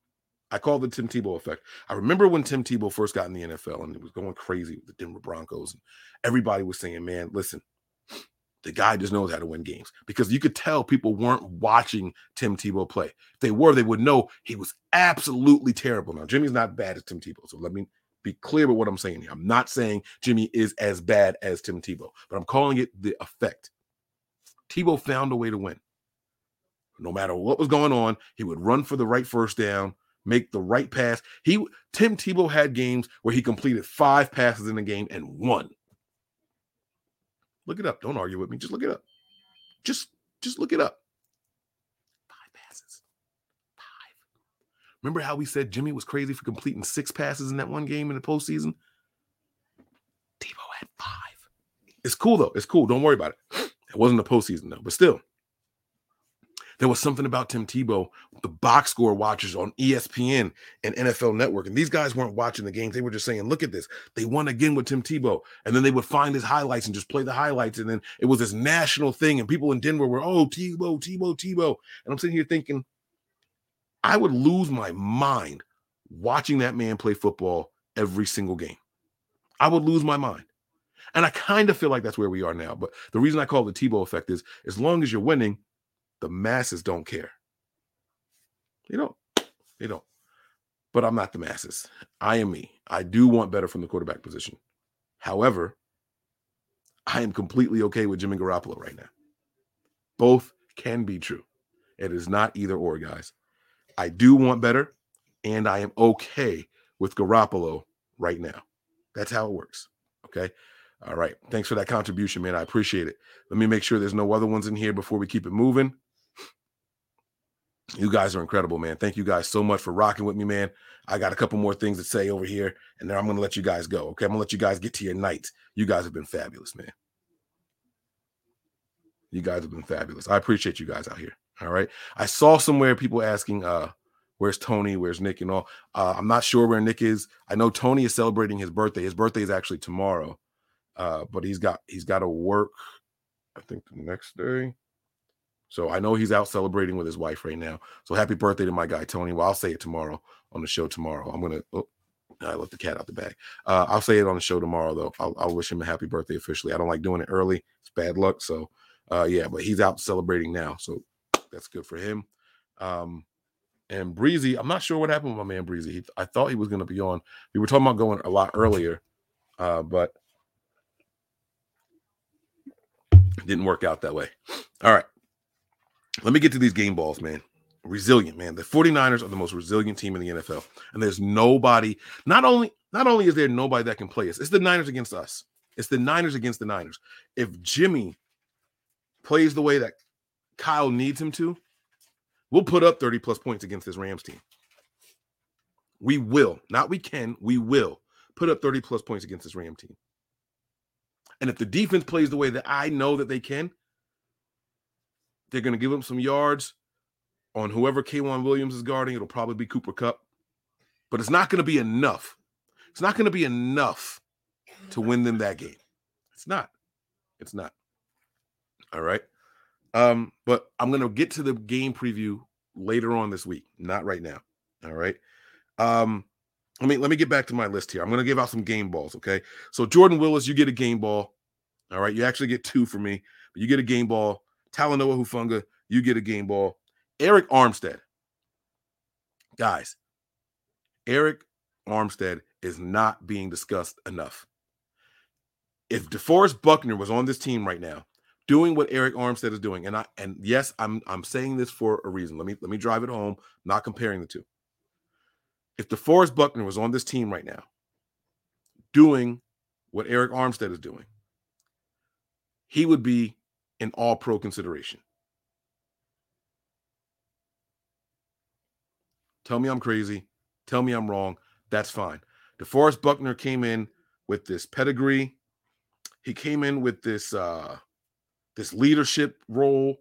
I call it the Tim Tebow effect. I remember when Tim Tebow first got in the NFL and it was going crazy with the Denver Broncos. And everybody was saying, man, listen, the guy just knows how to win games because you could tell people weren't watching Tim Tebow play. If they were, they would know he was absolutely terrible. Now, Jimmy's not bad as Tim Tebow. So let me be clear with what I'm saying here. I'm not saying Jimmy is as bad as Tim Tebow, but I'm calling it the effect. Tebow found a way to win. No matter what was going on, he would run for the right first down, make the right pass. He Tim Tebow had games where he completed five passes in the game and won. Look it up. Don't argue with me. Just look it up. Just just look it up. Five passes. Five. Remember how we said Jimmy was crazy for completing six passes in that one game in the postseason? Tebow had five. It's cool though. It's cool. Don't worry about it. It wasn't the postseason though, but still. There was something about Tim Tebow, the box score watchers on ESPN and NFL Network. And these guys weren't watching the games. They were just saying, look at this. They won again with Tim Tebow. And then they would find his highlights and just play the highlights. And then it was this national thing. And people in Denver were, oh, Tebow, Tebow, Tebow. And I'm sitting here thinking, I would lose my mind watching that man play football every single game. I would lose my mind. And I kind of feel like that's where we are now. But the reason I call it the Tebow effect is as long as you're winning, the masses don't care. They don't. They don't. But I'm not the masses. I am me. I do want better from the quarterback position. However, I am completely okay with Jimmy Garoppolo right now. Both can be true. It is not either or, guys. I do want better, and I am okay with Garoppolo right now. That's how it works. Okay. All right. Thanks for that contribution, man. I appreciate it. Let me make sure there's no other ones in here before we keep it moving. You guys are incredible, man. Thank you guys so much for rocking with me, man. I got a couple more things to say over here, and then I'm going to let you guys go. Okay. I'm going to let you guys get to your night. You guys have been fabulous, man. You guys have been fabulous. I appreciate you guys out here. All right. I saw somewhere people asking uh Where's Tony? Where's Nick and all? Uh, I'm not sure where Nick is. I know Tony is celebrating his birthday. His birthday is actually tomorrow, uh, but he's got he's got to work. I think the next day. So I know he's out celebrating with his wife right now. So happy birthday to my guy Tony. Well, I'll say it tomorrow on the show tomorrow. I'm gonna. Oh, I let the cat out the bag. Uh, I'll say it on the show tomorrow though. I'll, I'll, wish him a happy birthday officially. I don't like doing it early. It's bad luck. So uh, yeah, but he's out celebrating now. So that's good for him. Um, and Breezy, I'm not sure what happened with my man Breezy. He, I thought he was going to be on. We were talking about going a lot earlier, uh, but didn't work out that way. All right. Let me get to these game balls, man. Resilient, man. The 49ers are the most resilient team in the NFL. And there's nobody, not only not only is there nobody that can play us, it's the Niners against us. It's the Niners against the Niners. If Jimmy plays the way that Kyle needs him to, we'll put up 30 plus points against this Rams team. We will, not we can, we will put up 30 plus points against this Ram team. And if the defense plays the way that I know that they can, they're going to give them some yards on whoever K'Waun Williams is guarding. It'll probably be Cooper Kupp, but it's not going to be enough. It's not going to be enough to win them that game. It's not. It's not. All right. Um, but I'm going to get to the game preview later on this week, not right now. All right. Um, let me let me get back to my list here. I'm going to give out some game balls. Okay. So Jordan Willis, you get a game ball. All right. You actually get two for me, but you get a game ball. Talanoa Hufanga, you get a game ball. Arik Armstead. Guys, Arik Armstead is not being discussed enough. If DeForest Buckner was on this team right now, doing what Arik Armstead is doing, and I and yes, I'm I'm saying this for a reason. Let me let me drive it home, not comparing the two. If DeForest Buckner was on this team right now, doing what Arik Armstead is doing, he would be an all pro consideration. Tell me I'm crazy. Tell me I'm wrong. That's fine. DeForest Buckner came in with this pedigree. He came in with this uh this leadership role.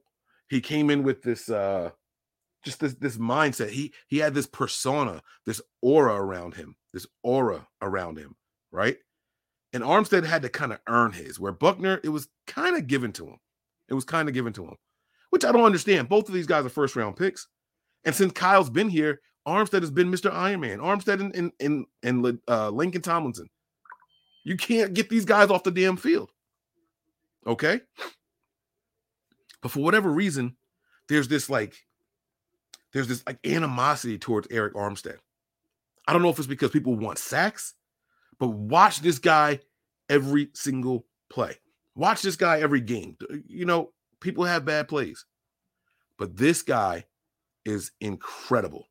He came in with this uh just this this mindset. He he had this persona, this aura around him, this aura around him, right? And Armstead had to kind of earn his, where Buckner, it was kind of given to him. It was kind of given to him, which I don't understand. Both of these guys are first round picks. And since Kyle's been here, Armstead has been Mr. Iron Man. Armstead and and and, and uh, Laken Tomlinson. You can't get these guys off the damn field. Okay. But for whatever reason, there's this like, there's this like animosity towards Arik Armstead. I don't know if it's because people want sacks, but watch this guy every single play. Watch this guy every game. You know, people have bad plays, but this guy is incredible.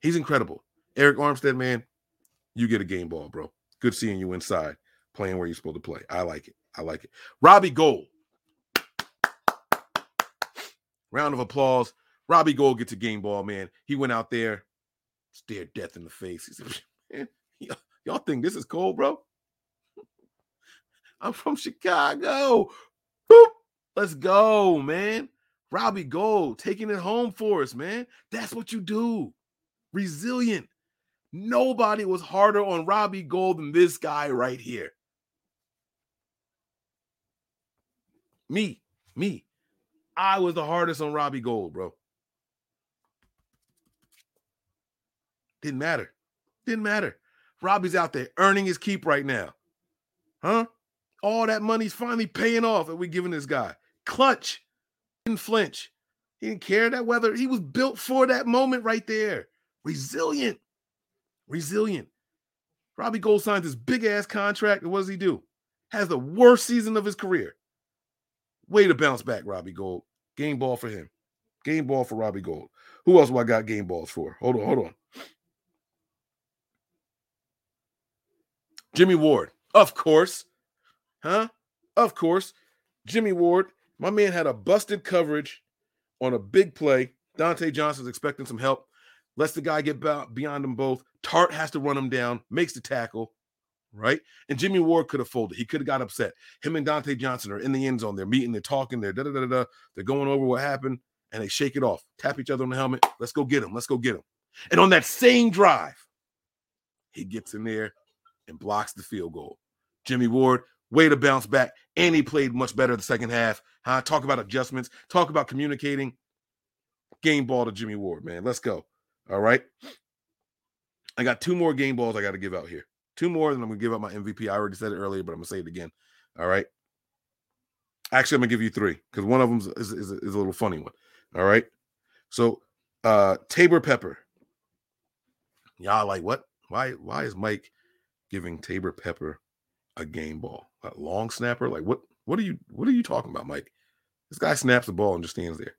He's incredible. Arik Armstead, man, you get a game ball, bro. Good seeing you inside playing where you're supposed to play. I like it. I like it. Robbie Gould. Round of applause. Robbie Gould gets a game ball, man. He went out there, stared death in the face. He said, man, y'all think this is cold, bro? I'm from Chicago. Boop. Let's go, man. Robbie Gould taking it home for us, man. That's what you do resilient. Nobody was harder on Robbie Gould than this guy right here. Me, me. I was the hardest on Robbie Gould, bro. Didn't matter. Didn't matter. Robbie's out there earning his keep right now. Huh? All that money's finally paying off that we're giving this guy. Clutch. Didn't flinch. He didn't care that weather. he was built for that moment right there. Resilient. Resilient. Robbie Gould signs this big ass contract. And what does he do? Has the worst season of his career. Way to bounce back, Robbie Gould. Game ball for him. Game ball for Robbie Gould. Who else do I got game balls for? Hold on, hold on. Jimmy Ward, of course. Huh? Of course. Jimmy Ward, my man had a busted coverage on a big play. Dontae Johnson's expecting some help lets the guy get beyond them both. Tartt has to run him down, makes the tackle, right? And Jimmy Ward could have folded. He could have got upset. Him and Dontae Johnson are in the end zone. They're meeting, they're talking, they're da da da da. They're going over what happened. and they shake it off, tap each other on the helmet. Let's go get him. Let's go get him. And on that same drive, he gets in there and blocks the field goal. Jimmy Ward, way to bounce back, and he played much better the second half. Huh? Talk about adjustments, talk about communicating. Game ball to Jimmy Ward, man. Let's go. All right. I got two more game balls I got to give out here. Two more, and I'm gonna give out my MVP. I already said it earlier, but I'm gonna say it again. All right. Actually, I'm gonna give you three because one of them is, is, is, a little funny one. All right. So uh Taybor Pepper. Y'all like what? Why why is Mike giving Taybor Pepper a game ball? A long snapper? Like what what are you what are you talking about, Mike? This guy snaps the ball and just stands there.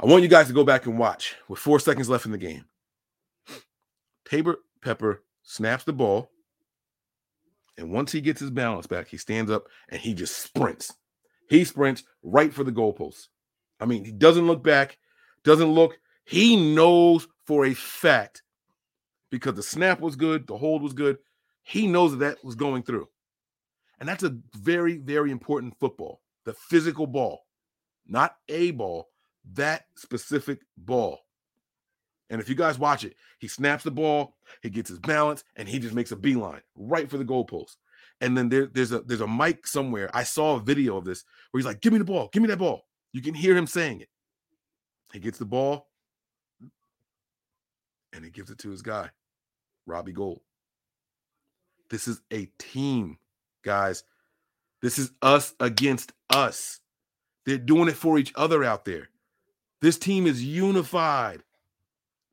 I want you guys to go back and watch with four seconds left in the game. Taybor Pepper snaps the ball. And once he gets his balance back, he stands up and he just sprints. He sprints right for the goalpost. I mean, he doesn't look back, doesn't look. He knows for a fact because the snap was good, the hold was good. He knows that that was going through. And that's a very, very important football. The physical ball, not a ball, that specific ball. And if you guys watch it, he snaps the ball, he gets his balance, and he just makes a beeline right for the goalpost. And then there, there's a there's a mic somewhere. I saw a video of this where he's like, "Give me the ball, give me that ball." You can hear him saying it. He gets the ball, and he gives it to his guy, Robbie Gould. This is a team, guys. This is us against us. They're doing it for each other out there. This team is unified.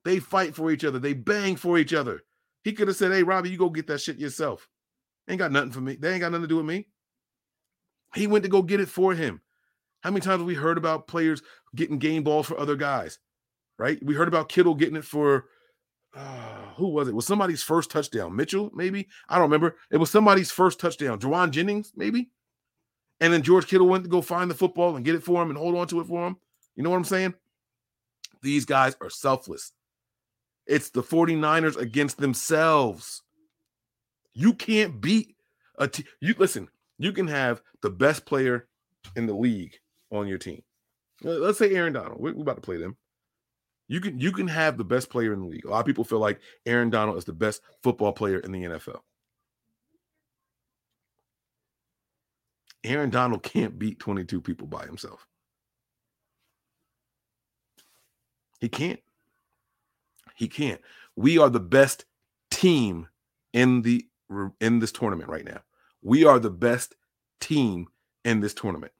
They fight for each other. They bang for each other. He could have said, Hey, Robbie, you go get that shit yourself. Ain't got nothing for me. They ain't got nothing to do with me. He went to go get it for him. How many times have we heard about players getting game balls for other guys? Right? We heard about Kittle getting it for uh, who was it? Was somebody's first touchdown? Mitchell, maybe? I don't remember. It was somebody's first touchdown. Jauan Jennings, maybe? And then George Kittle went to go find the football and get it for him and hold on to it for him. You know what I'm saying? These guys are selfless. It's the 49ers against themselves. You can't beat a. You listen, you can have the best player in the league on your team. Let's say Aaron Donald. We're, about to play them. You can you can have the best player in the league. A lot of people feel like Aaron Donald is the best football player in the NFL. Aaron Donald can't beat 22 people by himself. He can't. He can't. We are the best team in the in this tournament right now. We are the best team in this tournament.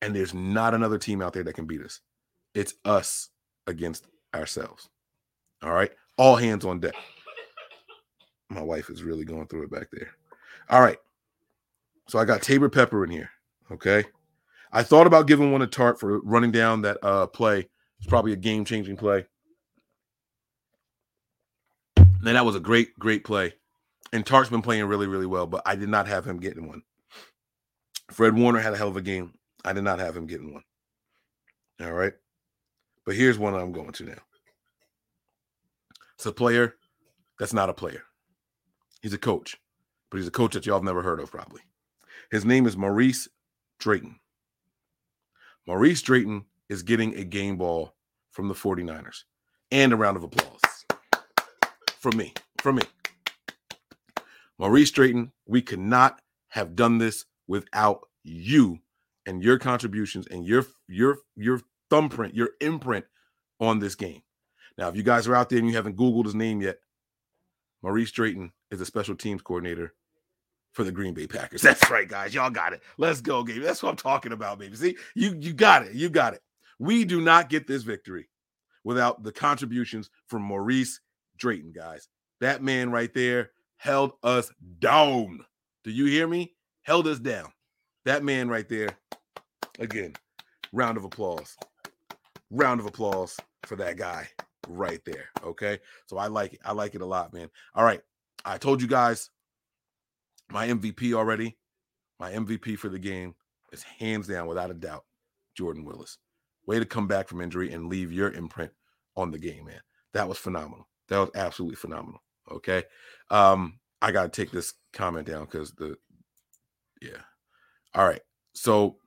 And there's not another team out there that can beat us. It's us against ourselves. All right. All hands on deck. My wife is really going through it back there. All right. So I got Taybor Pepper in here. Okay. I thought about giving one a Tartt for running down that uh play. It's probably a game changing play. And that was a great, great play. And Tartt's been playing really, really well, but I did not have him getting one. Fred Warner had a hell of a game. I did not have him getting one. All right. But here's one I'm going to now. It's a player that's not a player. He's a coach, but he's a coach that y'all have never heard of, probably. His name is Maurice Drayton. Maurice Drayton is getting a game ball from the 49ers and a round of applause from me. From me. Maurice Drayton, we could not have done this without you and your contributions and your your your thumbprint, your imprint on this game. Now, if you guys are out there and you haven't Googled his name yet, Maurice Drayton is a special teams coordinator for the Green Bay Packers. That's right, guys. Y'all got it. Let's go, game. That's what I'm talking about, baby. See, you you got it. You got it. We do not get this victory without the contributions from Maurice Drayton, guys. That man right there held us down. Do you hear me? Held us down. That man right there. Again, round of applause. Round of applause for that guy right there. Okay. So I like it. I like it a lot, man. All right. I told you guys my MVP already. My MVP for the game is hands down, without a doubt, Jordan Willis. Way to come back from injury and leave your imprint on the game, man. That was phenomenal. That was absolutely phenomenal. Okay. Um, I gotta take this comment down because the yeah. All right. So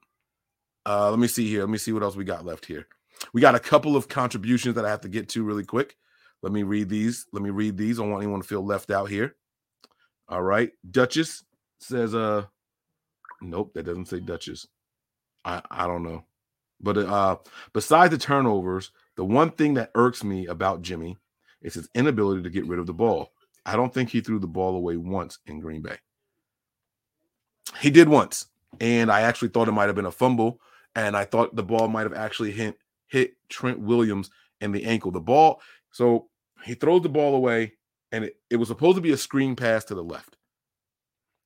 uh let me see here. Let me see what else we got left here. We got a couple of contributions that I have to get to really quick. Let me read these. Let me read these. I don't want anyone to feel left out here. All right. Duchess says, uh, nope, that doesn't say Duchess. I, I don't know. But uh besides the turnovers, the one thing that irks me about Jimmy is his inability to get rid of the ball. I don't think he threw the ball away once in Green Bay. He did once, and I actually thought it might have been a fumble, and I thought the ball might have actually hit hit Trent Williams in the ankle. The ball, so he throws the ball away, and it, it was supposed to be a screen pass to the left.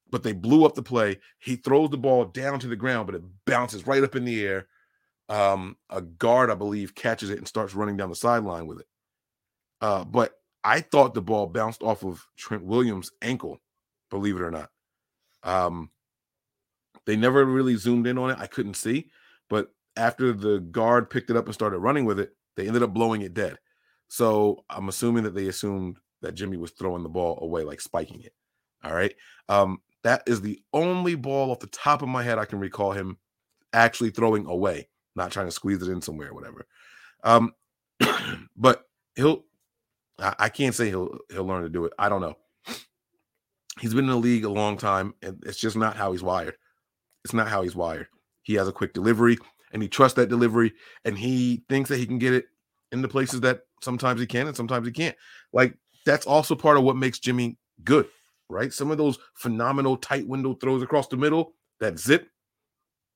But they blew up the play. He throws the ball down to the ground, but it bounces right up in the air. Um, a guard, I believe, catches it and starts running down the sideline with it. Uh, but I thought the ball bounced off of Trent Williams' ankle, believe it or not. Um, they never really zoomed in on it. I couldn't see, but after the guard picked it up and started running with it, they ended up blowing it dead. So I'm assuming that they assumed that Jimmy was throwing the ball away, like spiking it. All right. Um, that is the only ball off the top of my head I can recall him actually throwing away, not trying to squeeze it in somewhere or whatever. Um, but he'll I, I can't say he'll he'll learn to do it. I don't know. He's been in the league a long time, and it's just not how he's wired. It's not how he's wired. He has a quick delivery, and he trusts that delivery, and he thinks that he can get it in the places that sometimes he can and sometimes he can't. Like that's also part of what makes Jimmy good, right? Some of those phenomenal tight window throws across the middle, that zip,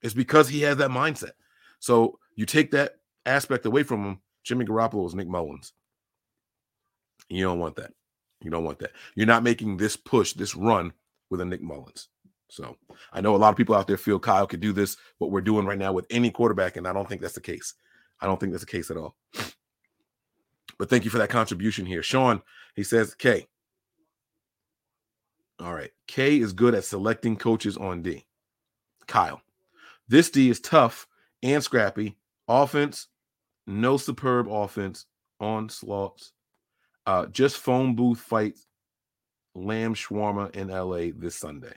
is because he has that mindset. So you take that aspect away from him. Jimmy Garoppolo is Nick Mullens. You don't want that. You don't want that. You're not making this push, this run with a Nick Mullens. So I know a lot of people out there feel Kyle could do this, what we're doing right now with any quarterback, and I don't think that's the case. I don't think that's the case at all. But thank you for that contribution here. Sean, he says, K. All right. K is good at selecting coaches on D. Kyle. This D is tough and scrappy. Offense, no superb offense, onslaughts. Uh, just phone booth fights, lamb shawarma in LA this Sunday.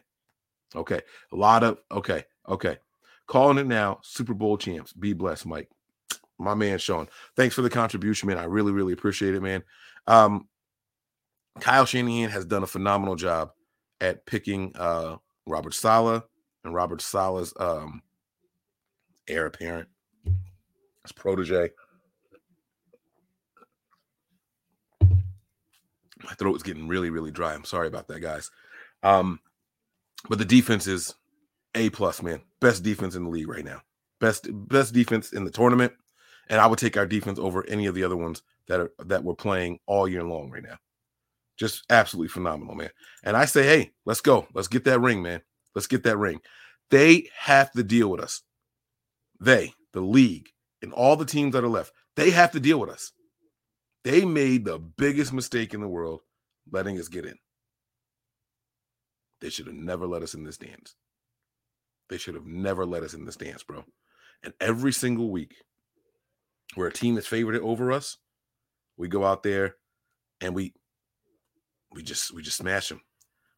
Okay. A lot of, okay. Okay. Calling it now. Super Bowl champs. Be blessed, Mike my man Sean. Thanks for the contribution, man. I really, really appreciate it, man. Um, Kyle Shanahan has done a phenomenal job at picking uh, Robert Saleh and Robert Saleh's um, heir apparent, his protege. My throat is getting really, really dry. I'm sorry about that, guys. Um, but the defense is a plus, man. Best defense in the league right now. Best best defense in the tournament and I would take our defense over any of the other ones that are that we're playing all year long right now. Just absolutely phenomenal, man. And I say, hey, let's go. Let's get that ring, man. Let's get that ring. They have to deal with us. They, the league, and all the teams that are left, they have to deal with us. They made the biggest mistake in the world letting us get in. They should have never let us in this dance. They should have never let us in this dance, bro. And every single week, where a team is favored over us, we go out there and we we just we just smash them.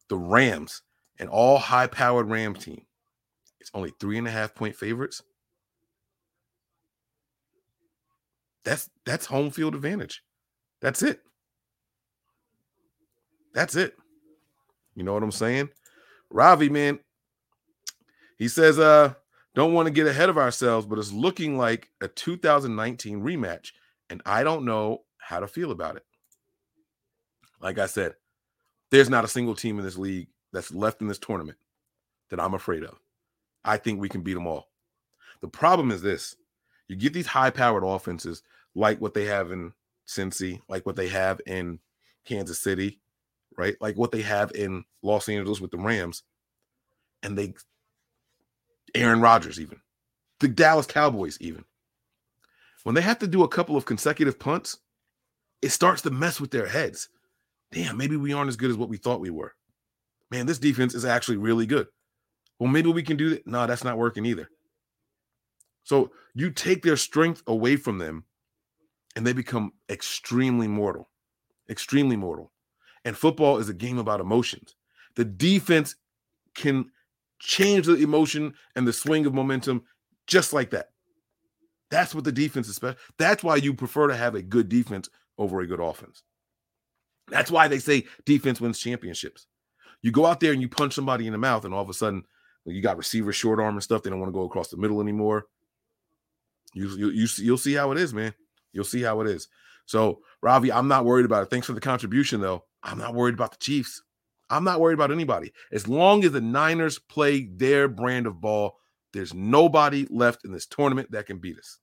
The Rams, an all high powered Rams team, it's only three and a half point favorites. That's that's home field advantage. That's it. That's it. You know what I'm saying? Ravi, man, he says, uh, don't want to get ahead of ourselves, but it's looking like a 2019 rematch, and I don't know how to feel about it. Like I said, there's not a single team in this league that's left in this tournament that I'm afraid of. I think we can beat them all. The problem is this you get these high powered offenses like what they have in Cincy, like what they have in Kansas City, right? Like what they have in Los Angeles with the Rams, and they Aaron Rodgers, even the Dallas Cowboys, even when they have to do a couple of consecutive punts, it starts to mess with their heads. Damn, maybe we aren't as good as what we thought we were. Man, this defense is actually really good. Well, maybe we can do that. No, that's not working either. So you take their strength away from them and they become extremely mortal, extremely mortal. And football is a game about emotions. The defense can change the emotion and the swing of momentum just like that. That's what the defense is special. That's why you prefer to have a good defense over a good offense. That's why they say defense wins championships. You go out there and you punch somebody in the mouth, and all of a sudden you got receivers short arm and stuff. They don't want to go across the middle anymore. You you you you'll see how it is, man. You'll see how it is. So, Ravi, I'm not worried about it. Thanks for the contribution, though. I'm not worried about the Chiefs. I'm not worried about anybody. As long as the Niners play their brand of ball, there's nobody left in this tournament that can beat us.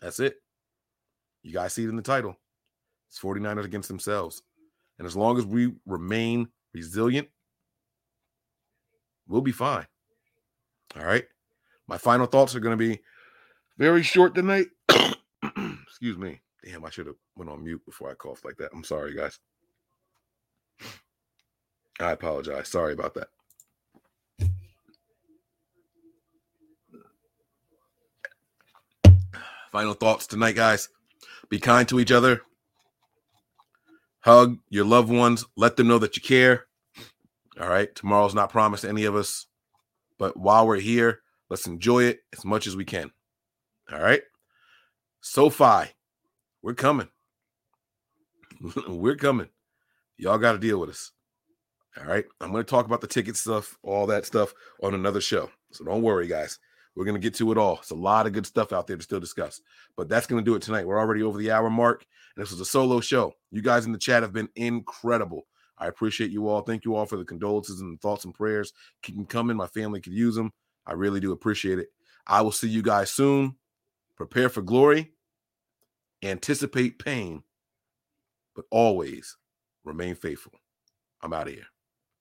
That's it. You guys see it in the title. It's 49ers against themselves. And as long as we remain resilient, we'll be fine. All right. My final thoughts are going to be very short tonight. Excuse me. Damn, I should have went on mute before I coughed like that. I'm sorry, guys. I apologize. Sorry about that. Final thoughts tonight, guys. Be kind to each other. Hug your loved ones. Let them know that you care. All right. Tomorrow's not promised to any of us. But while we're here, let's enjoy it as much as we can. All right. SoFi, we're coming. we're coming. Y'all got to deal with us. All right. I'm going to talk about the ticket stuff, all that stuff on another show. So don't worry, guys. We're going to get to it all. It's a lot of good stuff out there to still discuss. But that's going to do it tonight. We're already over the hour mark. And this was a solo show. You guys in the chat have been incredible. I appreciate you all. Thank you all for the condolences and thoughts and prayers. Keep them coming. My family could use them. I really do appreciate it. I will see you guys soon. Prepare for glory. Anticipate pain. But always remain faithful. I'm out of here.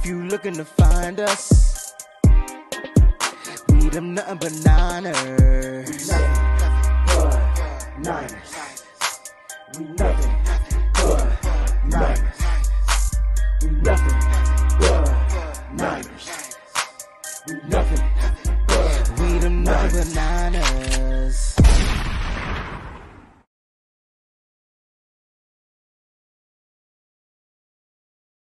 If you looking to find us, we them nothing but niners. Nothing but niners. We nothing but niners. We nothing but niners. We nothing.